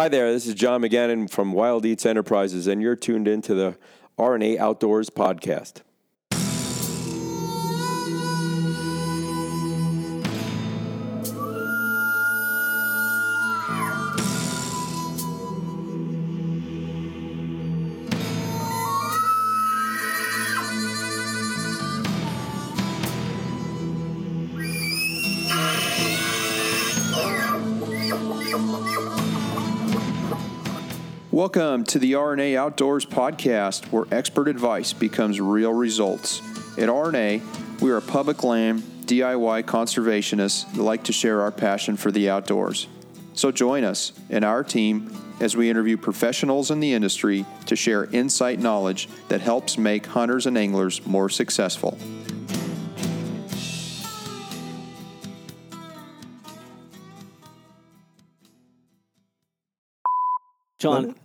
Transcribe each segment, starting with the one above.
Hi there, this is John McGannon from Wild Eats Enterprises, and you're tuned in to the RNA Outdoors podcast. To the RNA Outdoors podcast, where expert advice becomes real results. At RNA, we are a public land DIY conservationists that like to share our passion for the outdoors. So join us and our team as we interview professionals in the industry to share insight knowledge that helps make hunters and anglers more successful. John,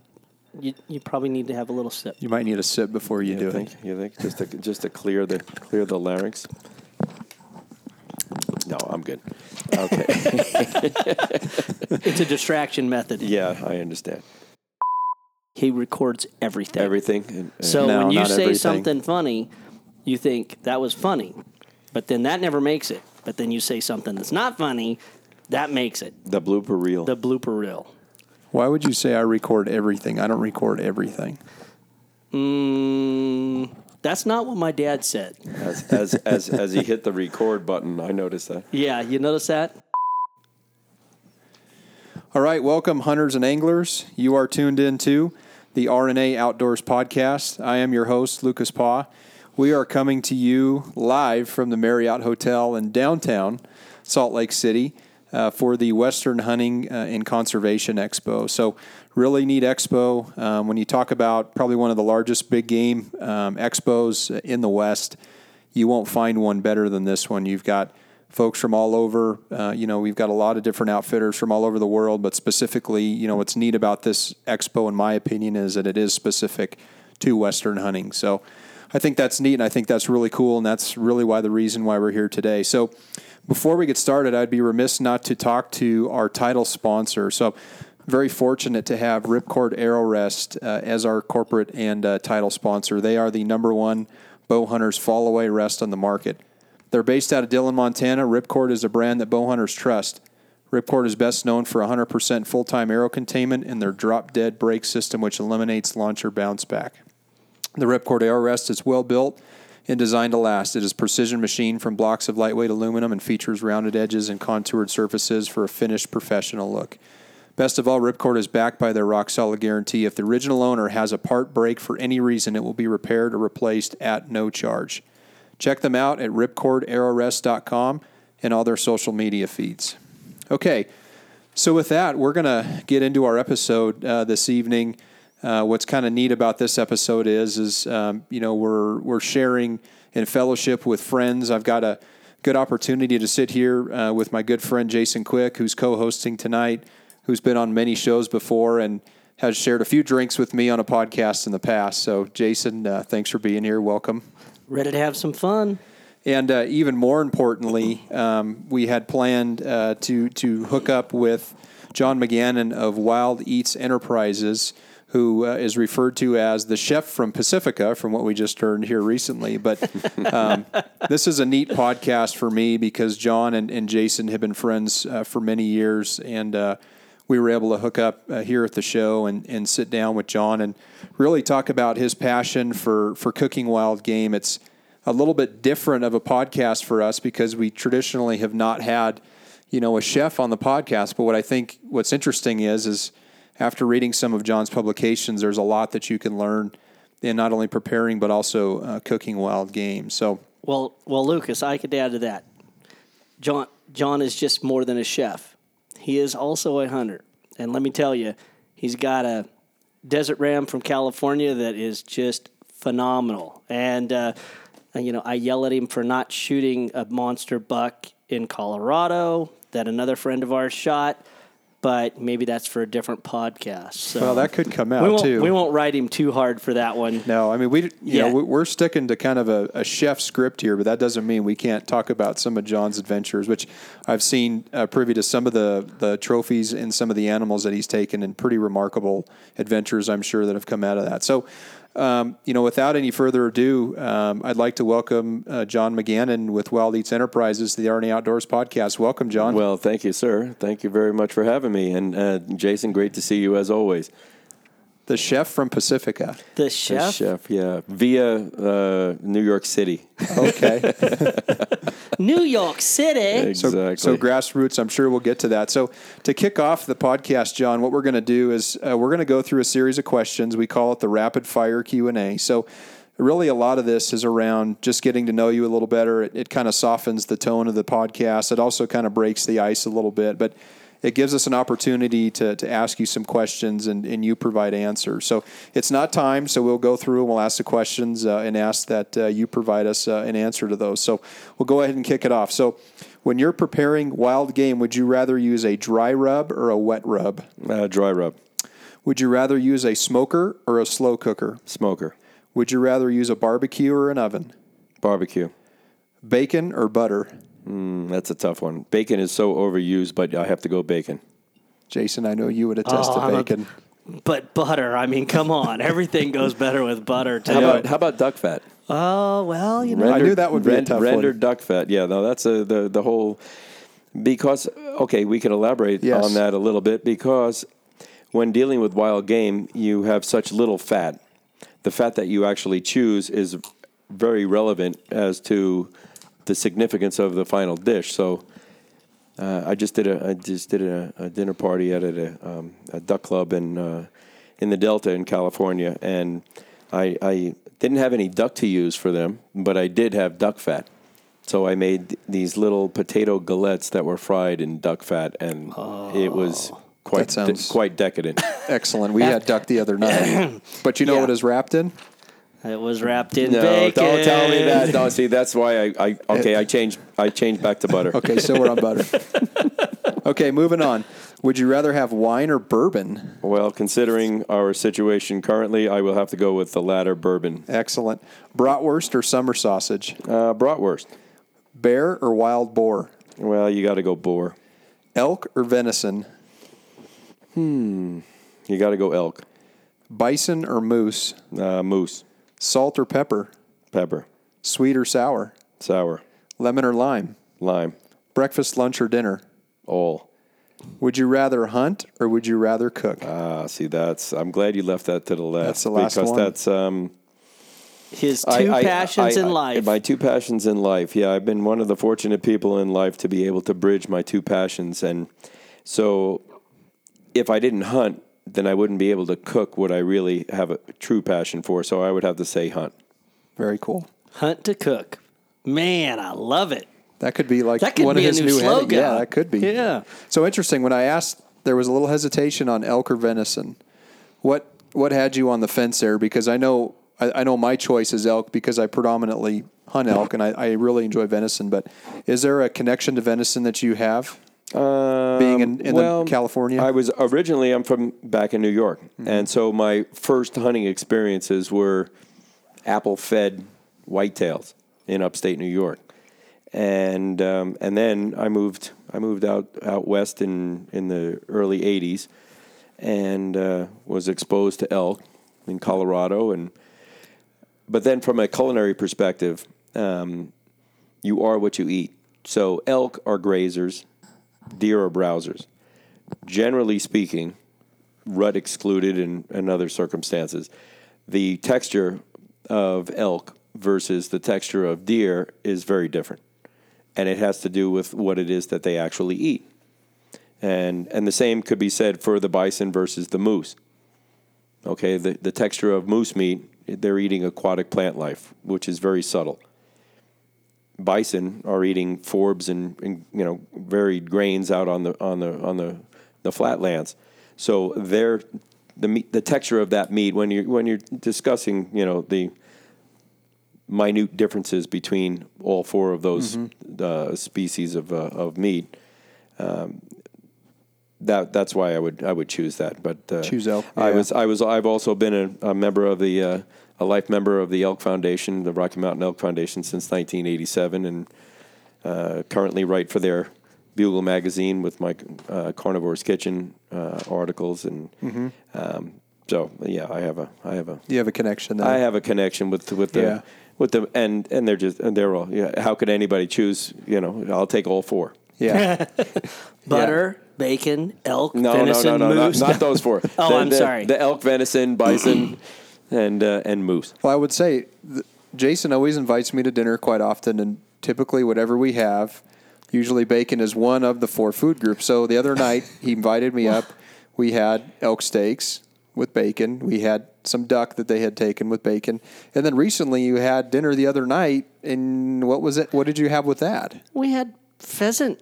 you, you probably need to have a little sip. You might need a sip before you, do think? it. You think just to just to clear the clear the larynx? No, I'm good. Okay. It's a distraction method. yeah, I understand He records everything. everything. and- and- So No, when you say everything. something funny, you think that was funny, but then that never makes it. But then you say something that's not funny, that makes it. the blooper reel. The blooper reel. Why would you say I record everything? I don't record everything. Mm, that's not what my dad said. as, as as as he hit the record button, I noticed that. Yeah, you notice that? All right, welcome, hunters and anglers. You are tuned in to the RNA Outdoors podcast. I am your host, Lucas Paw. We are coming to you live from the Marriott Hotel in downtown Salt Lake City uh, for the Western Hunting uh, and Conservation Expo. So, really neat expo. Um, when you talk about probably one of the largest big game um, expos in the West, you won't find one better than this one. You've got folks from all over. Uh, you know, we've got a lot of different outfitters from all over the world, but specifically, you know, what's neat about this expo, in my opinion, is that it is specific to Western hunting. So I think that's neat, and I think that's really cool, and that's really why the reason why we're here today. So before we get started, I'd be remiss not to talk to our title sponsor. So very fortunate to have Ripcord Arrow Rest uh, as our corporate and uh, title sponsor. They are the number one bow hunters fall away rest on the market. They're based out of Dillon, Montana. Ripcord is a brand that bow hunters trust. Ripcord is best known for 100% full time arrow containment and their drop dead brake system, which eliminates launcher bounce back. The Ripcord Arrow Rest is well built and designed to last. It is precision machined from blocks of lightweight aluminum and features rounded edges and contoured surfaces for a finished professional look. Best of all, Ripcord is backed by their rock solid guarantee. If the original owner has a part break for any reason, it will be repaired or replaced at no charge. Check them out at ripcordarrowrest.com and all their social media feeds. Okay, so with that, we're going to get into our episode uh, this evening. Uh, what's kind of neat about this episode is, is um, you know, we're we're sharing in fellowship with friends. I've got a good opportunity to sit here uh, with my good friend Jason Quick, who's co-hosting tonight, who's been on many shows before and has shared a few drinks with me on a podcast in the past. So, Jason, uh, thanks for being here. Welcome. Ready to have some fun? And uh, even more importantly, um, we had planned uh, to to hook up with John McGannon of Wild Eats Enterprises, who uh, is referred to as the chef from Pacifica, from what we just heard here recently. But um, this is a neat podcast for me because John and, and Jason have been friends uh, for many years, and uh, we were able to hook up uh, here at the show and, and sit down with John and really talk about his passion for for cooking wild game. It's a little bit different of a podcast for us because we traditionally have not had, you know, a chef on the podcast. But what I think what's interesting is, is after reading some of John's publications, there's a lot that you can learn in not only preparing but also uh, cooking wild game. So Well, well, Lucas, I could add to that. John, John is just more than a chef. He is also a hunter, and let me tell you, he's got a desert ram from California that is just phenomenal. And uh, you know, I yell at him for not shooting a monster buck in Colorado that another friend of ours shot. But maybe that's for a different podcast. So Well, that could come out we won't, too. We won't write him too hard for that one. No, I mean we, you Yeah. know, we- we're sticking to kind of a, a chef script here, but that doesn't mean we can't talk about some of John's adventures, which I've seen uh, privy to some of the the trophies and some of the animals that he's taken, and pretty remarkable adventures, I'm sure, that have come out of that. So. Um, you know, without any further ado, um, I'd like to welcome uh, John McGannon with Wild Eats Enterprises to the RNA Outdoors podcast. Welcome, John. Well, thank you, sir. Thank you very much for having me. And uh, Jason, great to see you as always. The chef from Pacifica. The The chef. chef, yeah, via uh, New York City. Okay. New York City. So, Exactly. so grassroots, I'm sure we'll get to that. So to kick off the podcast, John, what we're going to do is uh, we're going to go through a series of questions. We call it the rapid fire Q and A. So really, a lot of this is around just getting to know you a little better. It, it kind of softens the tone of the podcast. It also kind of breaks the ice a little bit, but it gives us an opportunity to, to ask you some questions and, and you provide answers. So it's not time, so we'll go through and we'll ask the questions uh, and ask that uh, you provide us uh, an answer to those. So we'll go ahead and kick it off. So when you're preparing wild game, would you rather use a dry rub or a wet rub? Uh, dry rub, Would you rather use a smoker or a slow cooker? smoker, Would you rather use a barbecue or an oven? barbecue. Bacon or butter? Mm, that's a tough one. Bacon is so overused, but I have to go bacon. Jason, I know you would attest Oh, to I'm a- bacon. But butter. I mean, come on. Everything goes better with butter. Too. How about how about duck fat? Oh well, you know. I knew that would be a tough one. rendered duck fat. Yeah, no, that's a, the the whole because okay, we can elaborate Yes. on that a little bit because when dealing with wild game, you have such little fat. The fat that you actually choose is very relevant as to the significance of the final dish. So. Uh, I just did a I just did a, a dinner party at a, um, a duck club in uh, in the Delta in California, and I, I didn't have any duck to use for them, but I did have duck fat. So I made these little potato galettes that were fried in duck fat, and it was quite de- quite decadent. Excellent. We had duck the other night. But you know Yeah. what is wrapped in? It was wrapped in no, bacon. don't tell me that. No, see, that's why I, I okay. I changed I changed back to butter. Okay, so we're on butter. okay, moving on. Would you rather have wine or bourbon? Well, considering our situation currently, I will have to go with the latter bourbon. Excellent. Bratwurst or summer sausage? Uh, bratwurst. Bear or wild boar? Well, you got to go boar. Elk or venison? Hmm. You got to go elk. Bison or moose? Uh, moose. Salt or pepper? Pepper. Sweet or sour? Sour. Lemon or lime? Lime. Breakfast, lunch, or dinner? All. Would you rather hunt or would you rather cook? Ah, see, that's. I'm glad you left that to the last. That's the last because one. that's um. His two I- I- passions I- in I- life. My two passions in life. Yeah, I've been one of the fortunate people in life to be able to bridge my two passions, and so if I didn't hunt, then I wouldn't be able to cook what I really have a true passion for. So I would have to say hunt. Very cool. Hunt to cook. Man, I love it. That could be like That could one be of a his new new headings. slogan. Yeah, that could be. Yeah. So interesting. When I asked, there was a little hesitation on elk or venison. What what had you on the fence there? Because I know I, I know my choice is elk because I predominantly hunt elk and I, I really enjoy venison. But is there a connection to venison that you have? Being in, in the well, California, I was originally I'm from back in New York, and so my first hunting experiences were apple-fed whitetails in upstate New York, and um, and then I moved I moved out out west in in the early '80s, and uh, was exposed to elk in Colorado, and but then from a culinary perspective, um, you are what you eat. So elk are grazers, deer are browsers. Generally speaking, rut excluded in, in other circumstances, the texture of elk versus the texture of deer is very different. And it has to do with what it is that they actually eat. And, and the same could be said for the bison versus the moose. Okay, the, the texture of moose meat, they're eating aquatic plant life, which is very subtle bison are eating forbs and, and you know varied grains out on the on the on the the flatlands. So they're the meat, the texture of that meat when you when you're discussing you know the minute differences between all four of those uh, species of uh, of meat. Um, that that's why I would I would choose that. But uh, Choose elk, I was I was I've also been a, a member of the uh, a life member of the Elk Foundation, the Rocky Mountain Elk Foundation, since 1987, and uh, currently write for their Bugle magazine with my uh, Carnivore's Kitchen uh, articles, and Mm-hmm. um, so yeah, I have a I have a You have a connection there. I have a connection with with the Yeah. with the and and they're just and they're all yeah. How could anybody choose? You know, I'll take all four. yeah. Butter, bacon, elk, No, venison, no, no, no, moose. not, not those four. Oh, The- I'm the- sorry. The elk, venison, bison, and uh, and moose. Well, I would say th- Jason always invites me to dinner quite often, and typically, whatever we have, usually bacon is one of the four food groups. So the other night, he invited me up. We had elk steaks with bacon. We had some duck that they had taken with bacon, and then recently you had dinner the other night. And what was it? What did you have with that? we had pheasant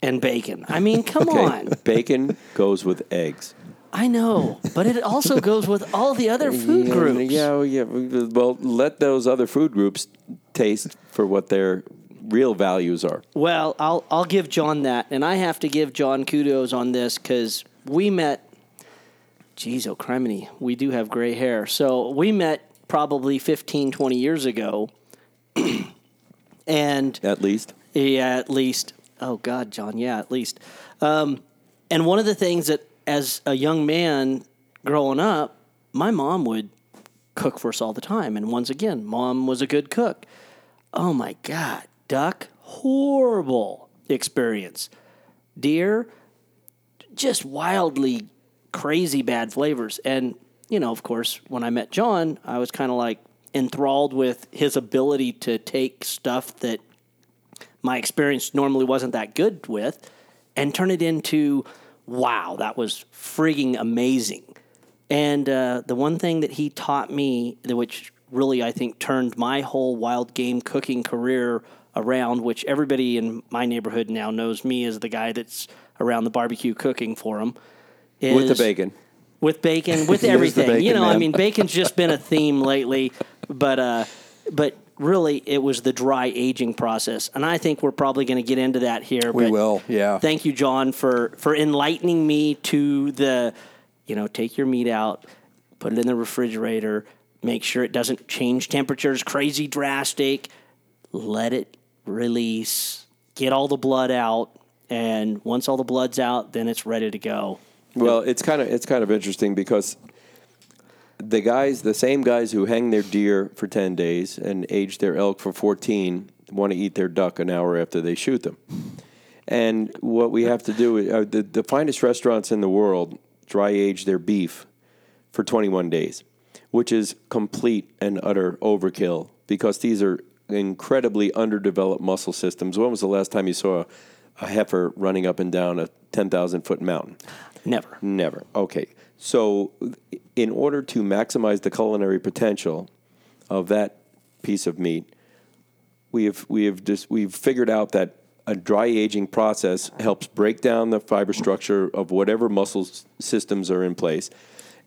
and bacon. I mean, come on. Bacon goes with eggs. I know, but it also goes with all the other food yeah, groups. Yeah, well, yeah. Well, let those other food groups taste for what their real values are. Well, I'll I'll give John that, and I have to give John kudos on this because we met. Geez, oh criminy, we do have gray hair. So we met probably 15, 20 years ago, and At least. yeah, at least. Oh God, John, yeah, at least. Um, and one of the things that, as a young man growing up, my mom would cook for us all the time. And once again, mom was a good cook. Oh my God, duck, horrible experience. Deer, just wildly crazy bad flavors. And, you know, of course, when I met John, I was kind of like enthralled with his ability to take stuff that my experience normally wasn't that good with and turn it into wow that was frigging amazing and uh, the one thing that he taught me which really i think turned my whole wild game cooking career around which everybody in my neighborhood now knows me as the guy that's around the barbecue cooking for them With the bacon. with bacon, with everything. you bacon know, I mean, bacon's just been a theme lately, but uh, but really, it was the dry aging process, and I think we're probably going to get into that here. We will, yeah. Thank you, John, for for enlightening me to the, you know, take your meat out, put it in the refrigerator, make sure it doesn't change temperatures crazy drastic, let it release, get all the blood out, and once all the blood's out, then it's ready to go. Well, it's kind of it's kind of interesting because the guys, the same guys who hang their deer for ten days and age their elk for fourteen, want to eat their duck an hour after they shoot them. And what we have to do, uh, the the finest restaurants in the world dry age their beef for twenty one days, which is complete and utter overkill because these are incredibly underdeveloped muscle systems. When was the last time you saw a, a heifer running up and down a ten thousand foot mountain? Never. Never. Okay. So, in order to maximize the culinary potential of that piece of meat, we have we have just we've figured out that a dry aging process helps break down the fiber structure of whatever muscle systems are in place,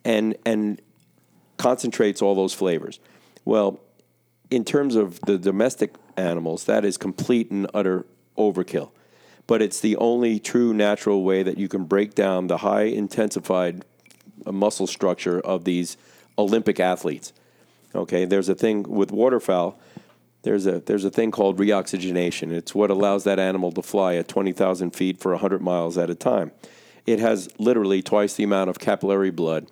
and and concentrates all those flavors. Well, in terms of the domestic animals, that is complete and utter overkill. But it's the only true natural way that you can break down the high intensified muscle structure of these Olympic athletes. Okay, there's a thing with waterfowl. There's a there's a thing called reoxygenation. It's what allows that animal to fly at twenty thousand feet for hundred miles at a time. It has literally twice the amount of capillary blood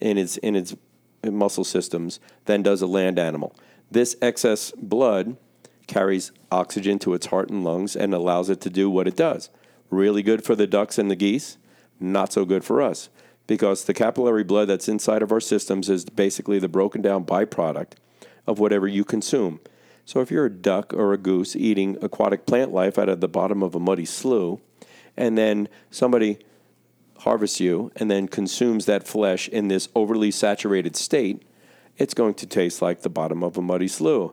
in its in its muscle systems than does a land animal. This excess blood carries oxygen to its heart and lungs and allows it to do what it does. Really good for the ducks and the geese, not so good for us because the capillary blood that's inside of our systems is basically the broken down byproduct of whatever you consume. So if you're a duck or a goose eating aquatic plant life out of the bottom of a muddy slough, and then somebody harvests you and then consumes that flesh in this overly saturated state, it's going to taste like the bottom of a muddy slough.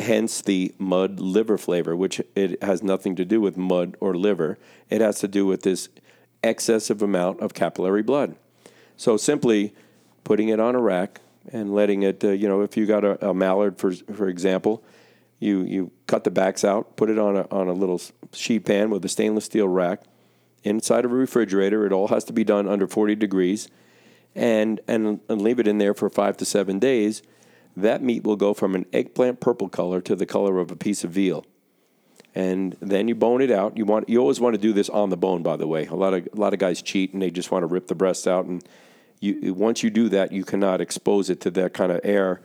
Hence the mud liver flavor, which it has nothing to do with mud or liver. It has to do with this excessive amount of capillary blood. So simply putting it on a rack and letting it, uh, you know, if you got a, a mallard, for for example, you you cut the backs out, put it on a on a little sheet pan with a stainless steel rack, inside of a refrigerator. It all has to be done under 40 degrees, and and, and leave it in there for five to seven days. That meat will go from an eggplant purple color to the color of a piece of veal and then you bone it out. You want you always want to do this on the bone, by the way. A lot of a lot of guys cheat and they just want to rip the breast out, and you once you do that, you cannot expose it to that kind of air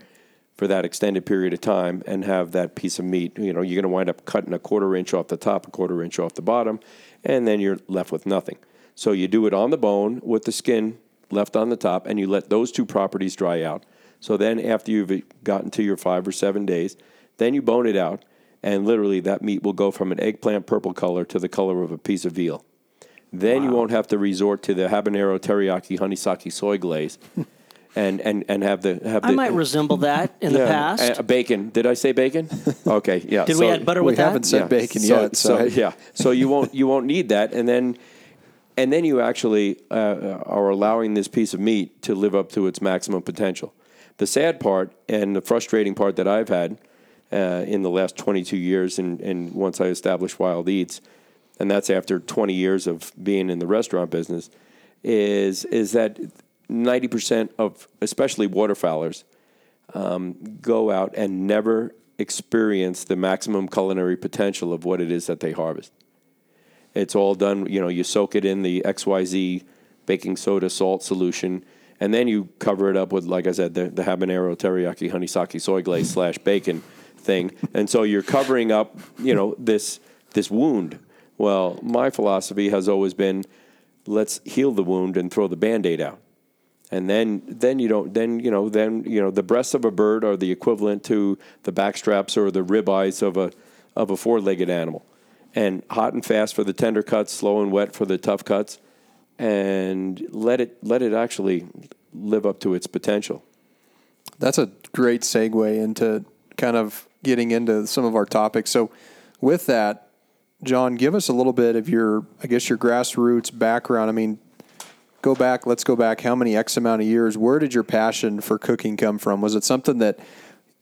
for that extended period of time and have that piece of meat. You know, you're going to wind up cutting a quarter inch off the top, a quarter inch off the bottom, and then you're left with nothing. So you do it on the bone with the skin left on the top, and you let those two properties dry out. So then, after you've gotten to your five or seven days, then you bone it out and literally that meat will go from an eggplant purple color to the color of a piece of veal. Then wow. you won't have to resort to the habanero teriyaki honey sake soy glaze. and, and, and have the have I the, might resemble that in yeah, the past. Uh, bacon. Did I say bacon? Okay, yeah. Did so, we add butter with we that? haven't said yeah. bacon so, yet. So, so yeah, so you won't you won't need that, and then and then you actually uh, are allowing this piece of meat to live up to its maximum potential. The sad part and the frustrating part that I've had uh, in the last 22 years, and, and once I established Wild Eats, and that's after 20 years of being in the restaurant business, is is that 90% of especially waterfowlers um, go out and never experience the maximum culinary potential of what it is that they harvest. It's all done, you know, you soak it in the XYZ baking soda salt solution, and then you cover it up with, like I said, the, the habanero teriyaki honey sake soy glaze slash bacon thing, and so you're covering up, you know, this this wound. Well, my philosophy has always been, let's heal the wound and throw the band-aid out. And then, then you don't. Then you know. Then you know. The breasts of a bird are the equivalent to the backstraps or the ribeyes of a of a four-legged animal. And hot and fast for the tender cuts, slow and wet for the tough cuts, and let it let it actually live up to its potential. That's a great segue into kind of getting into some of our topics. So, with that, John, give us a little bit of your, I guess, your grassroots background. I mean, go back, let's go back how many X amount of years? Where did your passion for cooking come from? Was it something that,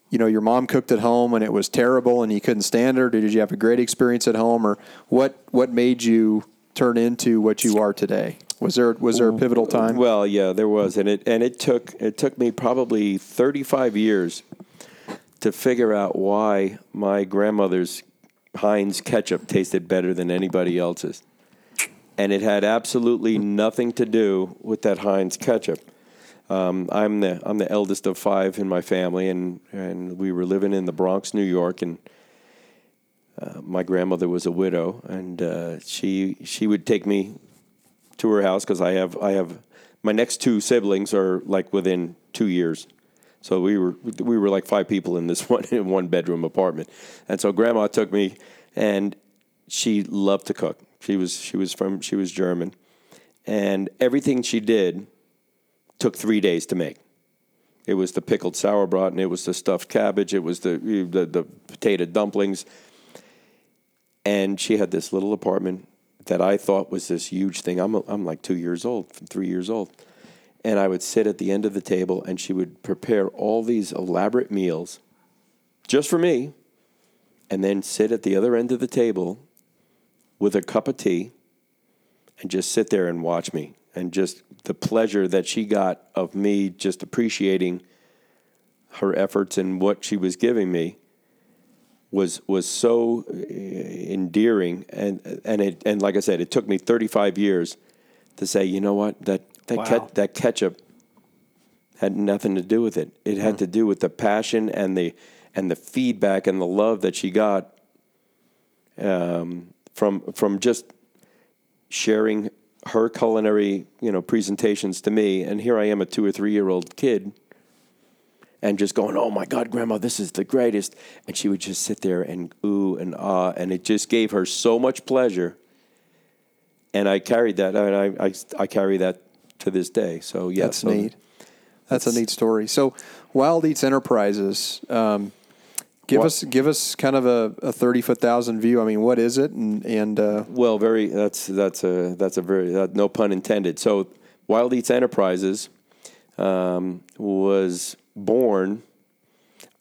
you know, your mom cooked at home and it was terrible and you couldn't stand it? Or did you have a great experience at home? Or what, what made you turn into what you are today? Was there was there a pivotal time? Well, yeah, there was, and it and it took it took me probably thirty five years to figure out why my grandmother's Heinz ketchup tasted better than anybody else's. And it had absolutely nothing to do with that Heinz ketchup. Um, I'm the I'm the eldest of five in my family, and, and we were living in the Bronx, New York, and uh, my grandmother was a widow, and uh, she she would take me to her house because I have I have my next two siblings are like within two years so we were we were like five people in this one in one bedroom apartment, and so Grandma took me, and she loved to cook. She was she was from she was German, and everything she did took three days to make. It was the pickled sauerbraten, and it was the stuffed cabbage, it was the the, the potato dumplings, and she had this little apartment that I thought was this huge thing. I'm I'm like two years old, three years old and I would sit at the end of the table and she would prepare all these elaborate meals just for me and then sit at the other end of the table with a cup of tea and just sit there and watch me. And just the pleasure that she got of me just appreciating her efforts and what she was giving me was was so eh, endearing. And and it and like I said it took me 35 years to say you know what? That that wow. ke- that ketchup had nothing to do with it. It had mm. to do with the passion and the and the feedback and the love that she got um, from from just sharing her culinary you know presentations to me. And here I am, a two or three year old kid, and just going, "Oh my God, Grandma, this is the greatest!" And she would just sit there and ooh and ah, and it just gave her so much pleasure. And I carried that, and I, I, I carry that to this day. So yeah, that's so neat. That's, that's, a neat story. So Wild Eats Enterprises, um, give what? us give us kind of a, a thirty foot thousand view. I mean, what is it? And and uh, well, very that's that's a that's a very uh, no pun intended. So Wild Eats Enterprises um, was born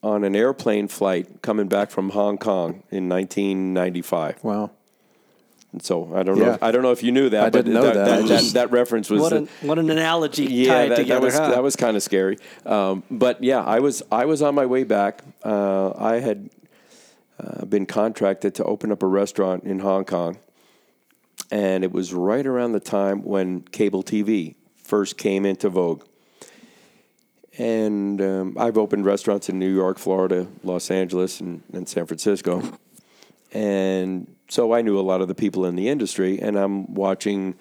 on an airplane flight coming back from Hong Kong in 1995. Wow. So I don't know. If, I don't know if you knew that, I but didn't know that. I That, that, just- that reference was What uh, an what an analogy yeah, tied that, together, that was huh? was kind of scary. Um, but yeah, I was I was on my way back. Uh, I had uh, been contracted to open up a restaurant in Hong Kong, and it was right around the time when cable TV first came into vogue. And um, I've opened restaurants in New York, Florida, Los Angeles, and, and San Francisco. And so I knew a lot of the people in the industry, and I'm watching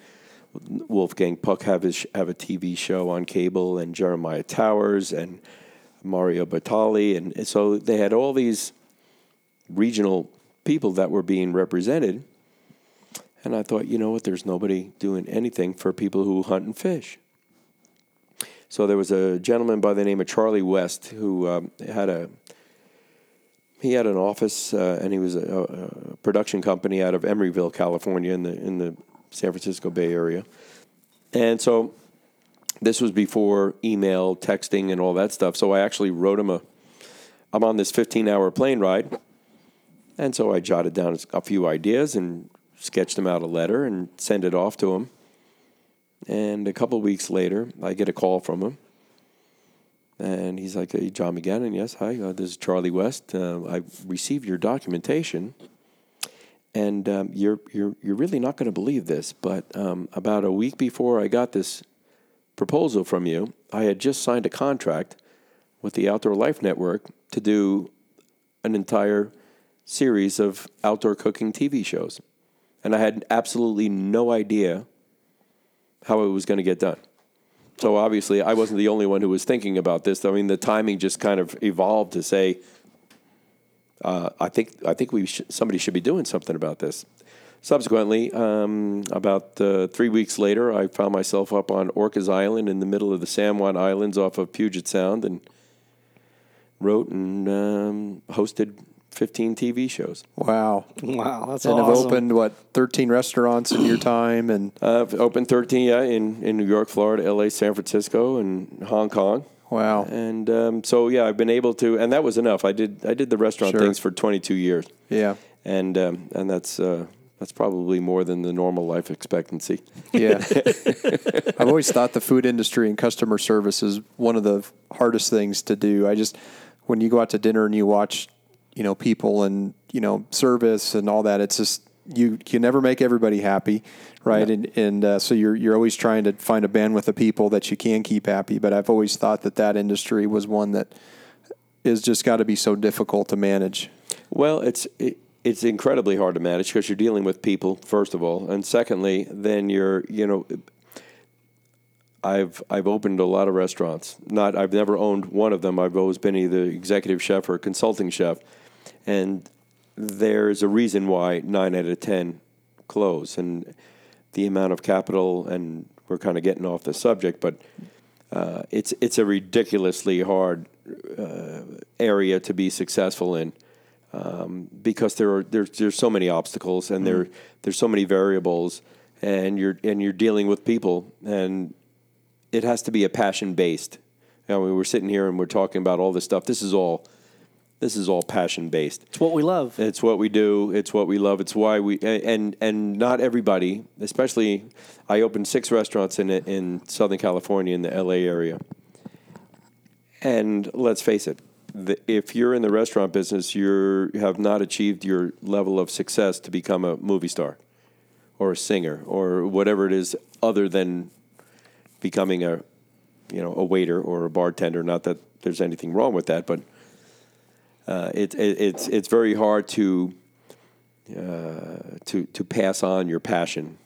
Wolfgang Puck have his have a TV show on cable, and Jeremiah Towers and Mario Batali, and so they had all these regional people that were being represented. And I thought, you know what? There's nobody doing anything for people who hunt and fish. So there was a gentleman by the name of Charlie West who um, had a he had an office uh, and he was a, a production company out of Emeryville, California, in the in the San Francisco Bay Area. And so this was before email, texting, and all that stuff. So I actually wrote him a. I'm on this 15 hour plane ride, and so I jotted down a few ideas and sketched him out a letter and sent it off to him. And a couple weeks later, I get a call from him. And he's like, hey, John McGannon, yes, hi, uh, this is Charlie West. Uh, I received your documentation, and um, you're, you're, you're really not going to believe this, but um, about a week before I got this proposal from you, I had just signed a contract with the Outdoor Life Network to do an entire series of outdoor cooking TV shows. And I had absolutely no idea how it was going to get done. So obviously, I wasn't the only one who was thinking about this. I mean, the timing just kind of evolved to say, uh, "I think I think we sh- somebody should be doing something about this." Subsequently, um, about uh, three weeks later, I found myself up on Orcas Island in the middle of the San Juan Islands off of Puget Sound, and wrote and um, hosted 15 TV shows. Wow. wow, that's And have awesome. opened what 13 restaurants in your time and Uh, I've opened 13, yeah, in, in New York, Florida, LA, San Francisco, and Hong Kong. wow. And um, so, yeah, I've been able to, and that was enough. I did I did the restaurant Sure. things for 22 years, Yeah. and um, and that's uh, that's probably more than the normal life expectancy. Yeah. I've always thought the food industry and customer service is one of the hardest things to do. I just, when you go out to dinner and you watch, you know, people and, you know, service and all that, it's just, you can never make everybody happy, right? And and uh, so you're you're always trying to find a bandwidth of people that you can keep happy. But I've always thought that that industry was one that is just got to be so difficult to manage. Well, it's it, it's incredibly hard to manage because you're dealing with people first of all, and secondly, then you're you know. I've I've opened a lot of restaurants. Not I've never owned one of them. I've always been either executive chef or consulting chef, and there's a reason why nine out of ten close, and the amount of capital. And we're kind of getting off the subject, but uh, it's it's a ridiculously hard uh, area to be successful in um, because there are there's there's so many obstacles and there there's so many variables and you're and you're dealing with people and it has to be a passion based. You know, we were sitting here and we're talking about all this stuff. This is all this is all passion based. It's what we love. It's what we do. It's what we love. It's why we and and not everybody, especially. I opened six restaurants in in Southern California in the L.A. area, and let's face it, the, if you're in the restaurant business, you have not achieved your level of success to become a movie star, or a singer, or whatever it is, other than becoming a, you know, a waiter or a bartender. Not that there's anything wrong with that, but uh, it, it, it's it's very hard to uh, to to pass on your passion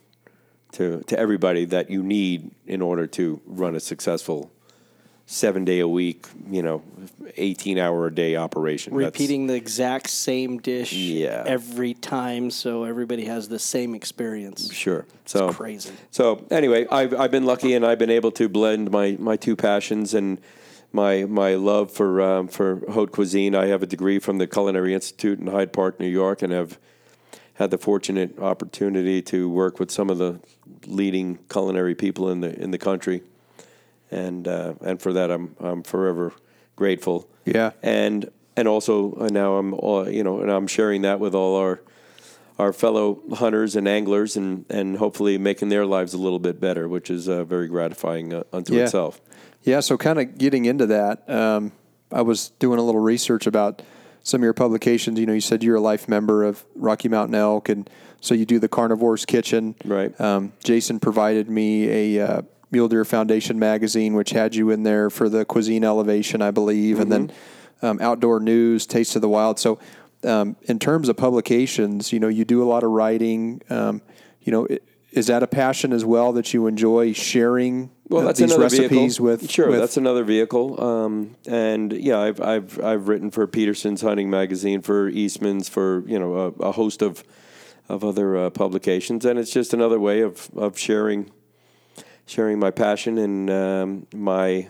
to to everybody that you need in order to run a successful seven day a week, you know, eighteen hour a day operation. That's- Repeating the exact same dish Yeah. every time, so everybody has the same experience. Sure. So crazy. So anyway, I've I've been lucky and I've been able to blend my my two passions and my my love for um, for haute cuisine. I have a degree from the Culinary Institute in Hyde Park, New York, and have had the fortunate opportunity to work with some of the leading culinary people in the in the country, and uh, and for that I'm I'm forever grateful. Yeah. and and also uh, now I'm all, you know and I'm sharing that with all our our fellow hunters and anglers, and and hopefully making their lives a little bit better, which is uh, very gratifying uh, unto Yeah. itself. Yeah, so kind of getting into that, um, I was doing a little research about some of your publications. You know, you said you're a life member of Rocky Mountain Elk, and so you do the Carnivore's Kitchen. Right. Um, Jason provided me a uh, Mule Deer Foundation magazine, which had you in there for the cuisine elevation, I believe, and then um, Outdoor News, Taste of the Wild. So, um, in terms of publications, you know, you do a lot of writing. Um, you know, is that a passion as well that you enjoy sharing? Well, uh, that's another recipes vehicle. with sure. with- that's another vehicle. Um, and yeah, I've I've I've written for Petersen's Hunting Magazine, for Eastman's, for you know a, a host of of other uh, publications, and it's just another way of of sharing sharing my passion and um, my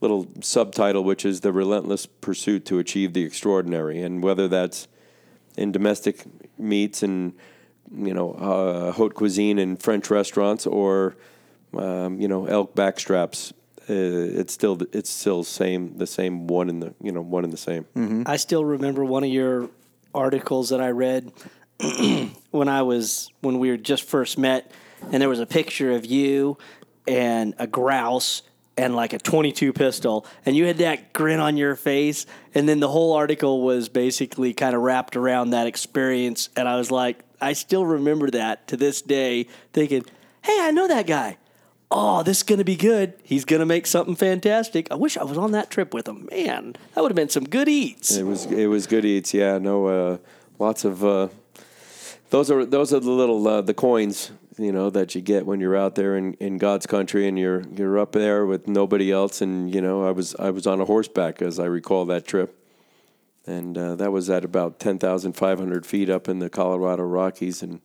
little subtitle, which is the relentless pursuit to achieve the extraordinary, and whether that's in domestic meats and you know uh, haute cuisine in French restaurants or um, you know elk backstraps. Uh, it's still it's still same the same one in the you know one in the same. I still remember one of your articles that I read when I was when we were just first met, and there was a picture of you and a grouse and like a 22 pistol, and you had that grin on your face, and then the whole article was basically kind of wrapped around that experience, and I was like, I still remember that to this day, thinking, hey, I know that guy. Oh, this is going to be good. He's going to make something fantastic. I wish I was on that trip with him. Man, that would have been some good eats. It was it was good eats. Yeah, no, uh, lots of uh, those are those are the little uh, the coins you know that you get when you're out there in, in God's country and you're you're up there with nobody else. And you know, I was I was on a horseback as I recall that trip, and uh, that was at about ten thousand five hundred feet up in the Colorado Rockies, and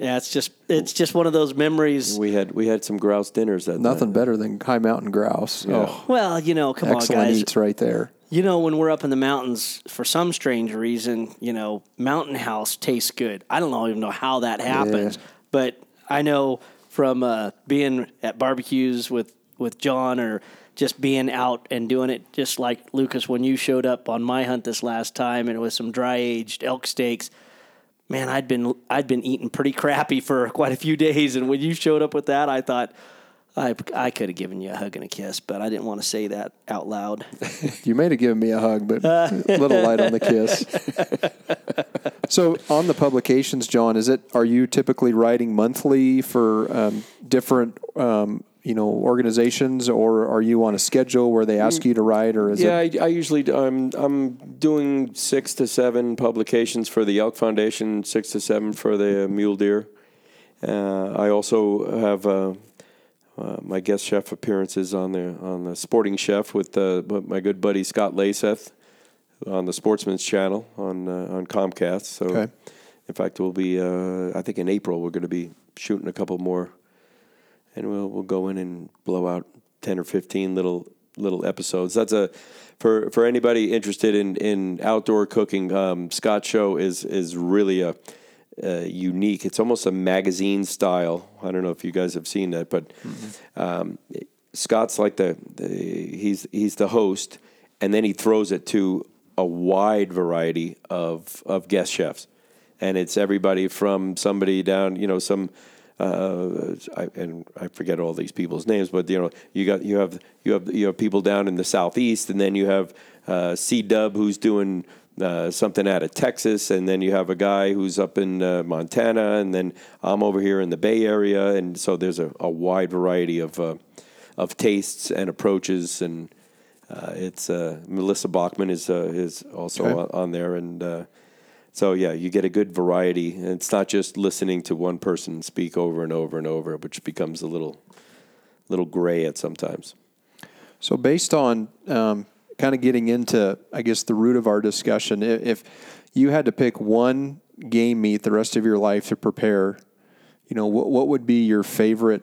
Yeah, it's just it's just one of those memories. we had we had some grouse dinners that nothing night. better than high mountain grouse. Oh, Well, you know, come excellent on, guys. eats right there. You know, when we're up in the mountains, for some strange reason, you know, Mountain House tastes good. I don't even know how that happens, but I know from uh, being at barbecues with with John or just being out and doing it, just like Lucas when you showed up on my hunt this last time, and it was some dry aged elk steaks. Man, I'd been I'd been eating pretty crappy for quite a few days, and when you showed up with that, I thought. I, I could have given you a hug and a kiss, but I didn't want to say that out loud. You may have given me a hug, but a little light on the kiss. so, on the publications, John, is it? Are you typically writing monthly for um, different, um, you know, organizations, or are you on a schedule where they ask you to write, or is Yeah, it? I, I usually I'm I'm doing six to seven publications for the Elk Foundation, six to seven for the Mule Deer. Uh, I also have uh, uh, my guest chef appearances on the on the Sporting Chef with uh, my good buddy Scott Leysath on the Sportsman's Channel on uh, on Comcast. So, Okay. in fact, we'll be uh, I think in April we're going to be shooting a couple more and we'll we'll go in and blow out ten or fifteen little little episodes. That's a for for anybody interested in in outdoor cooking. Um, Scott Show is is really a, uh unique. It's almost a magazine style. I don't know if you guys have seen that, but um, Scott's like the, the he's he's the host, and then he throws it to a wide variety of of guest chefs, and it's everybody from somebody down, you know, some. Uh, I, and I forget all these people's names, but you know, you got you have you have you have people down in the southeast, and then you have uh, C Dub who's doing uh, something out of Texas, and then you have a guy who's up in uh, Montana, and then I'm over here in the Bay Area, and so there's a, a wide variety of uh, of tastes and approaches, and uh, it's uh, Melissa Bachman is uh, is also Okay. on, on there, and uh, so yeah, you get a good variety. And it's not just listening to one person speak over and over and over, which becomes a little little gray at sometimes. So, based on um, kind of getting into, I guess, the root of our discussion, if you had to pick one game meat the rest of your life to prepare, you know, what, what would be your favorite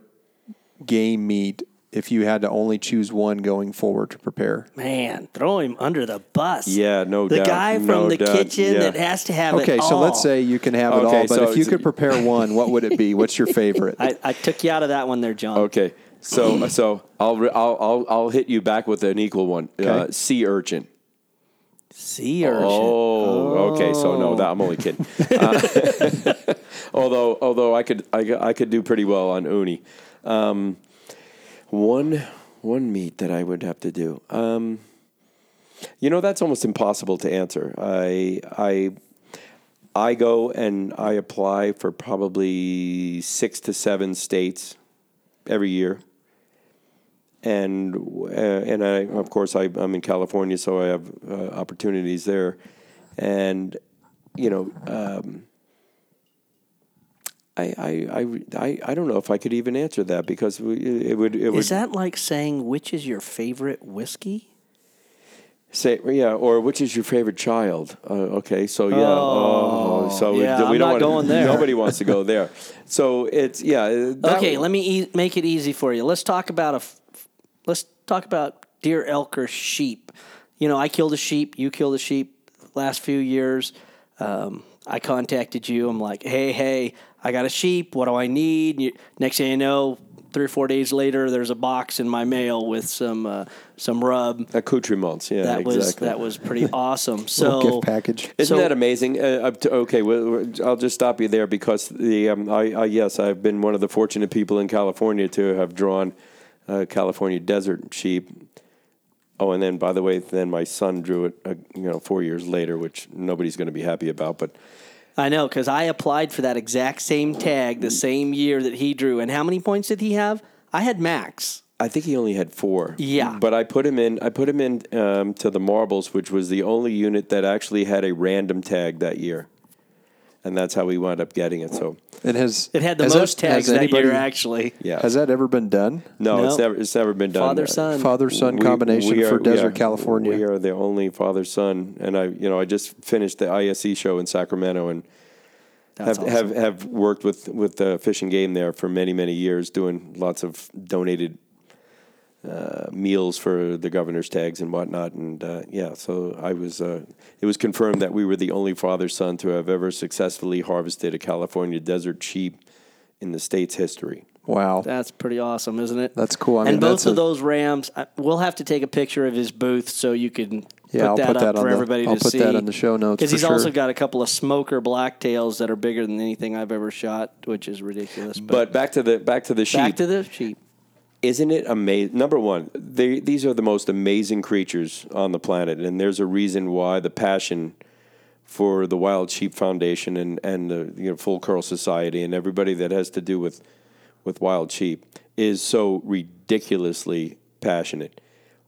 game meat if you had to only choose one going forward to prepare? Man, throw him under the bus. Yeah, no the doubt, guy from no the doubt, kitchen yeah. that has to have it. Okay, it so let's say you can have it Okay, all, but so if you could prepare one, what would it be? What's your favorite? I, I took you out of that one there, John. Okay, so so I'll re- I'll I'll, I'll hit you back with an equal one. Uh, sea urchin. Sea urchin. Oh, okay. So no, that I'm only kidding. Uh, although, although I could, I, I could do pretty well on uni. Um, one, one meat that I would have to do. Um, you know, that's almost impossible to answer. I, I, I go and I apply for probably six to seven states every year and uh, and I of course I, I'm in California, so I have uh, opportunities there, and you know. Um, I, I, I, I, I don't know if I could even answer that because it would it would Is that like saying which is your favorite whiskey? say yeah or which is your favorite child uh, okay so yeah oh, so yeah, we, I'm don't not wanna- going there. nobody wants to go there so it's yeah okay, let me e- make it easy for you. Let's talk about a. f- Let's talk about deer, elk, or sheep. You know, I killed a sheep. You killed a sheep. Last few years, um, I contacted you. I'm like, hey, hey, I got a sheep. What do I need? You, next thing you know, three or four days later, there's a box in my mail with some uh, some rub. accoutrements yeah That was that was pretty awesome. So gift package. Isn't So- that amazing? Uh, to, okay, well, I'll just stop you there because the um, I, I yes, I've been one of the fortunate people in California to have drawn uh, California desert sheep. Oh, and then by the way, then my son drew it, uh, you know, four years later, which nobody's going to be happy about. But I know because I applied for that exact same tag the same year that he drew. And how many points did he have? I had max. I think he only had four. Yeah. But I put him in. I put him in um, to the marbles, which was the only unit that actually had a random tag that year, and that's how we wound up getting it. So It has. It had the most that- tags that anybody- year, actually. yeah. Has that ever been done? no, it's never. It's never been done. Father son. Father son combination we for are- Desert yeah, California. We are the only father son, and I, you know, I just finished the ISE show in Sacramento, and That's have, awesome. have have worked with with the fish and game there for many many years, doing lots of donated uh, meals for the governor's tags and whatnot, and uh, yeah, so I was. Uh, it was confirmed that we were the only father son to have ever successfully harvested a California desert sheep in the state's history. Wow. That's pretty awesome, isn't it? That's cool. I mean, and both of a- those rams, I- we'll have to take a picture of his booth so you can Yeah, put I'll that put up that on for the- everybody I'll to put see. that in the show notes Because for he's also got a couple of smoker blacktails that are bigger than anything I've ever shot, which is ridiculous. But, But back to the back to the sheep. back to the sheep. Isn't it amazing? Number one, they, these are the most amazing creatures on the planet, and there's a reason why the passion for the Wild Sheep Foundation and and the you know, Full Curl Society and everybody that has to do with with wild sheep is so ridiculously passionate.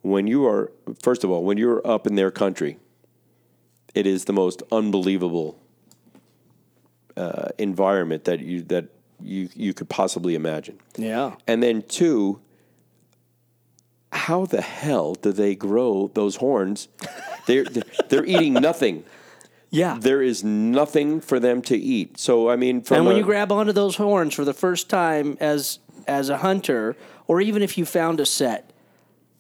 When you are, first of all, when you're up in their country, it is the most unbelievable uh, environment that you that you you could possibly imagine. Yeah. And then two, how the hell do they grow those horns? They're they're eating nothing. Yeah. There is nothing for them to eat. So I mean, from and when a- you grab onto those horns for the first time as as a hunter, or even if you found a set,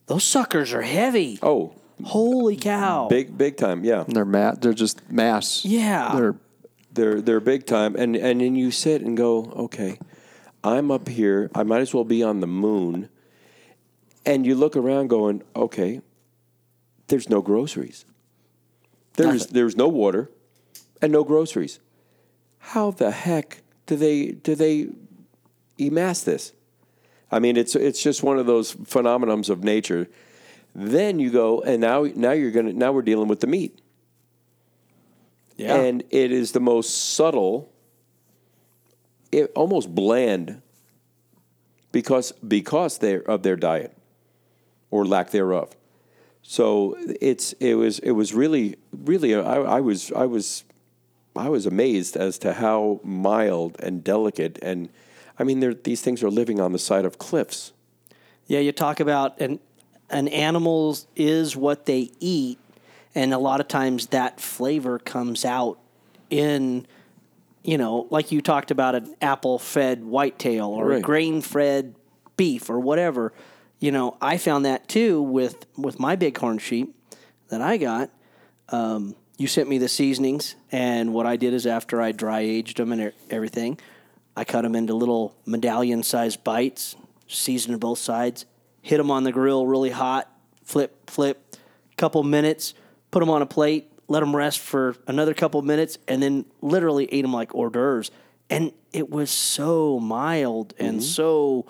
those suckers are heavy. oh, Holy cow! big big time, yeah, They're ma- They're just mass. Yeah. They're they're they're big time, and and then you sit and go, okay, I'm up here. I might as well be on the moon. And you look around, going, okay, there's no groceries. There's Nothing. there's no water, and no groceries. How the heck do they do they emass this? I mean, it's it's just one of those phenomenons of nature. Then you go, and now now you're gonna now we're dealing with the meat yeah. and it is the most subtle, it, almost bland, because because they of their diet or lack thereof. So it's it was it was really really I, I was I was I was amazed as to how mild and delicate and I mean these things are living on the side of cliffs. Yeah, you talk about an an animal is what they eat, and a lot of times that flavor comes out in, you know, like you talked about an apple fed whitetail or a grain fed beef or whatever. You know, I found that too with with my bighorn sheep that I got. Um, you sent me the seasonings, and what I did is after I dry aged them and everything, I cut them into little medallion sized bites, seasoned both sides, hit them on the grill really hot, flip, flip, couple minutes, put them on a plate, let them rest for another couple of minutes, and then literally ate them like hors d'oeuvres. And it was so mild and so.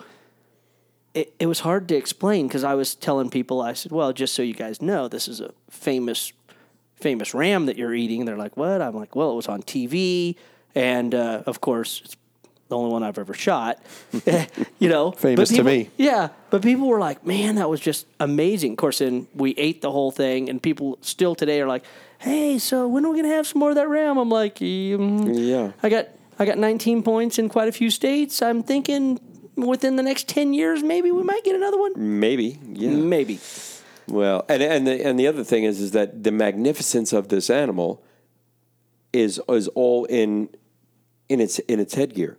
It, it was hard to explain because I was telling people, I said, well, just so you guys know, this is a famous, famous ram that you're eating. They're like, what? I'm like, well, it was on TV. And uh, of course, it's the only one I've ever shot. you know, Famous But to me. Yeah, but people were like, "Man, that was just amazing." Of course, then we ate the whole thing, and people still today are like, "Hey, so when are we gonna have some more of that ram?" I'm like, mm, Yeah. I got I got 19 points in quite a few states. I'm thinking within the next 10 years, maybe we might get another one. Maybe, yeah. Maybe. Well, and and the and the other thing is is that the magnificence of this animal is is all in in its in its headgear.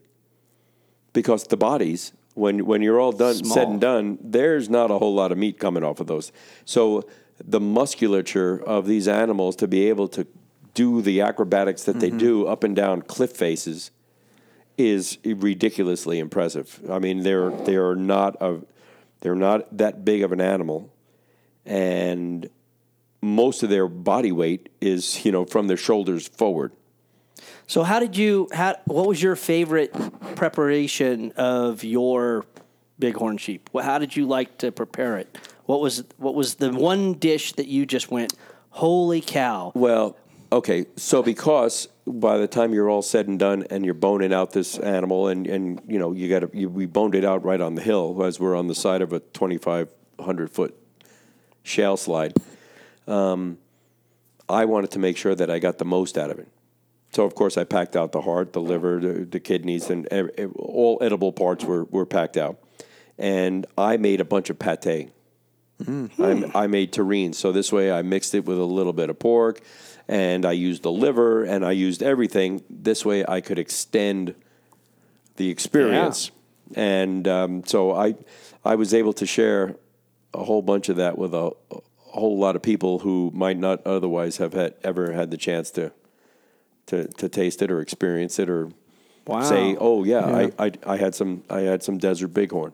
Because the bodies, when when you're all done said and done, there's not a whole lot of meat coming off of those. So the musculature of these animals to be able to do the acrobatics that they mm-hmm. do up and down cliff faces is ridiculously impressive. I mean, they're they're not a they're not that big of an animal, and most of their body weight is you know from their shoulders forward. So how did you how what was your favorite preparation of your bighorn sheep? How did you like to prepare it? What was what was the one dish that you just went, "Holy cow." Well, okay, so because by the time you're all said and done, and you're boning out this animal, and and you know you got to we boned it out right on the hill as we're on the side of a 2,500 foot shale slide. Um, I wanted to make sure that I got the most out of it. So of course I packed out the heart, the liver, the, the kidneys, and ev- all edible parts were, were packed out. And I made a bunch of pate. I, I made terrines. So this way I mixed it with a little bit of pork, and I used the liver, and I used everything. This way I could extend the experience. And um, so I, I was able to share a whole bunch of that with a, a whole lot of people who might not otherwise have had, ever had the chance to, to, to taste it or experience it or Wow. say, oh yeah, I, I, I had some I had some desert bighorn.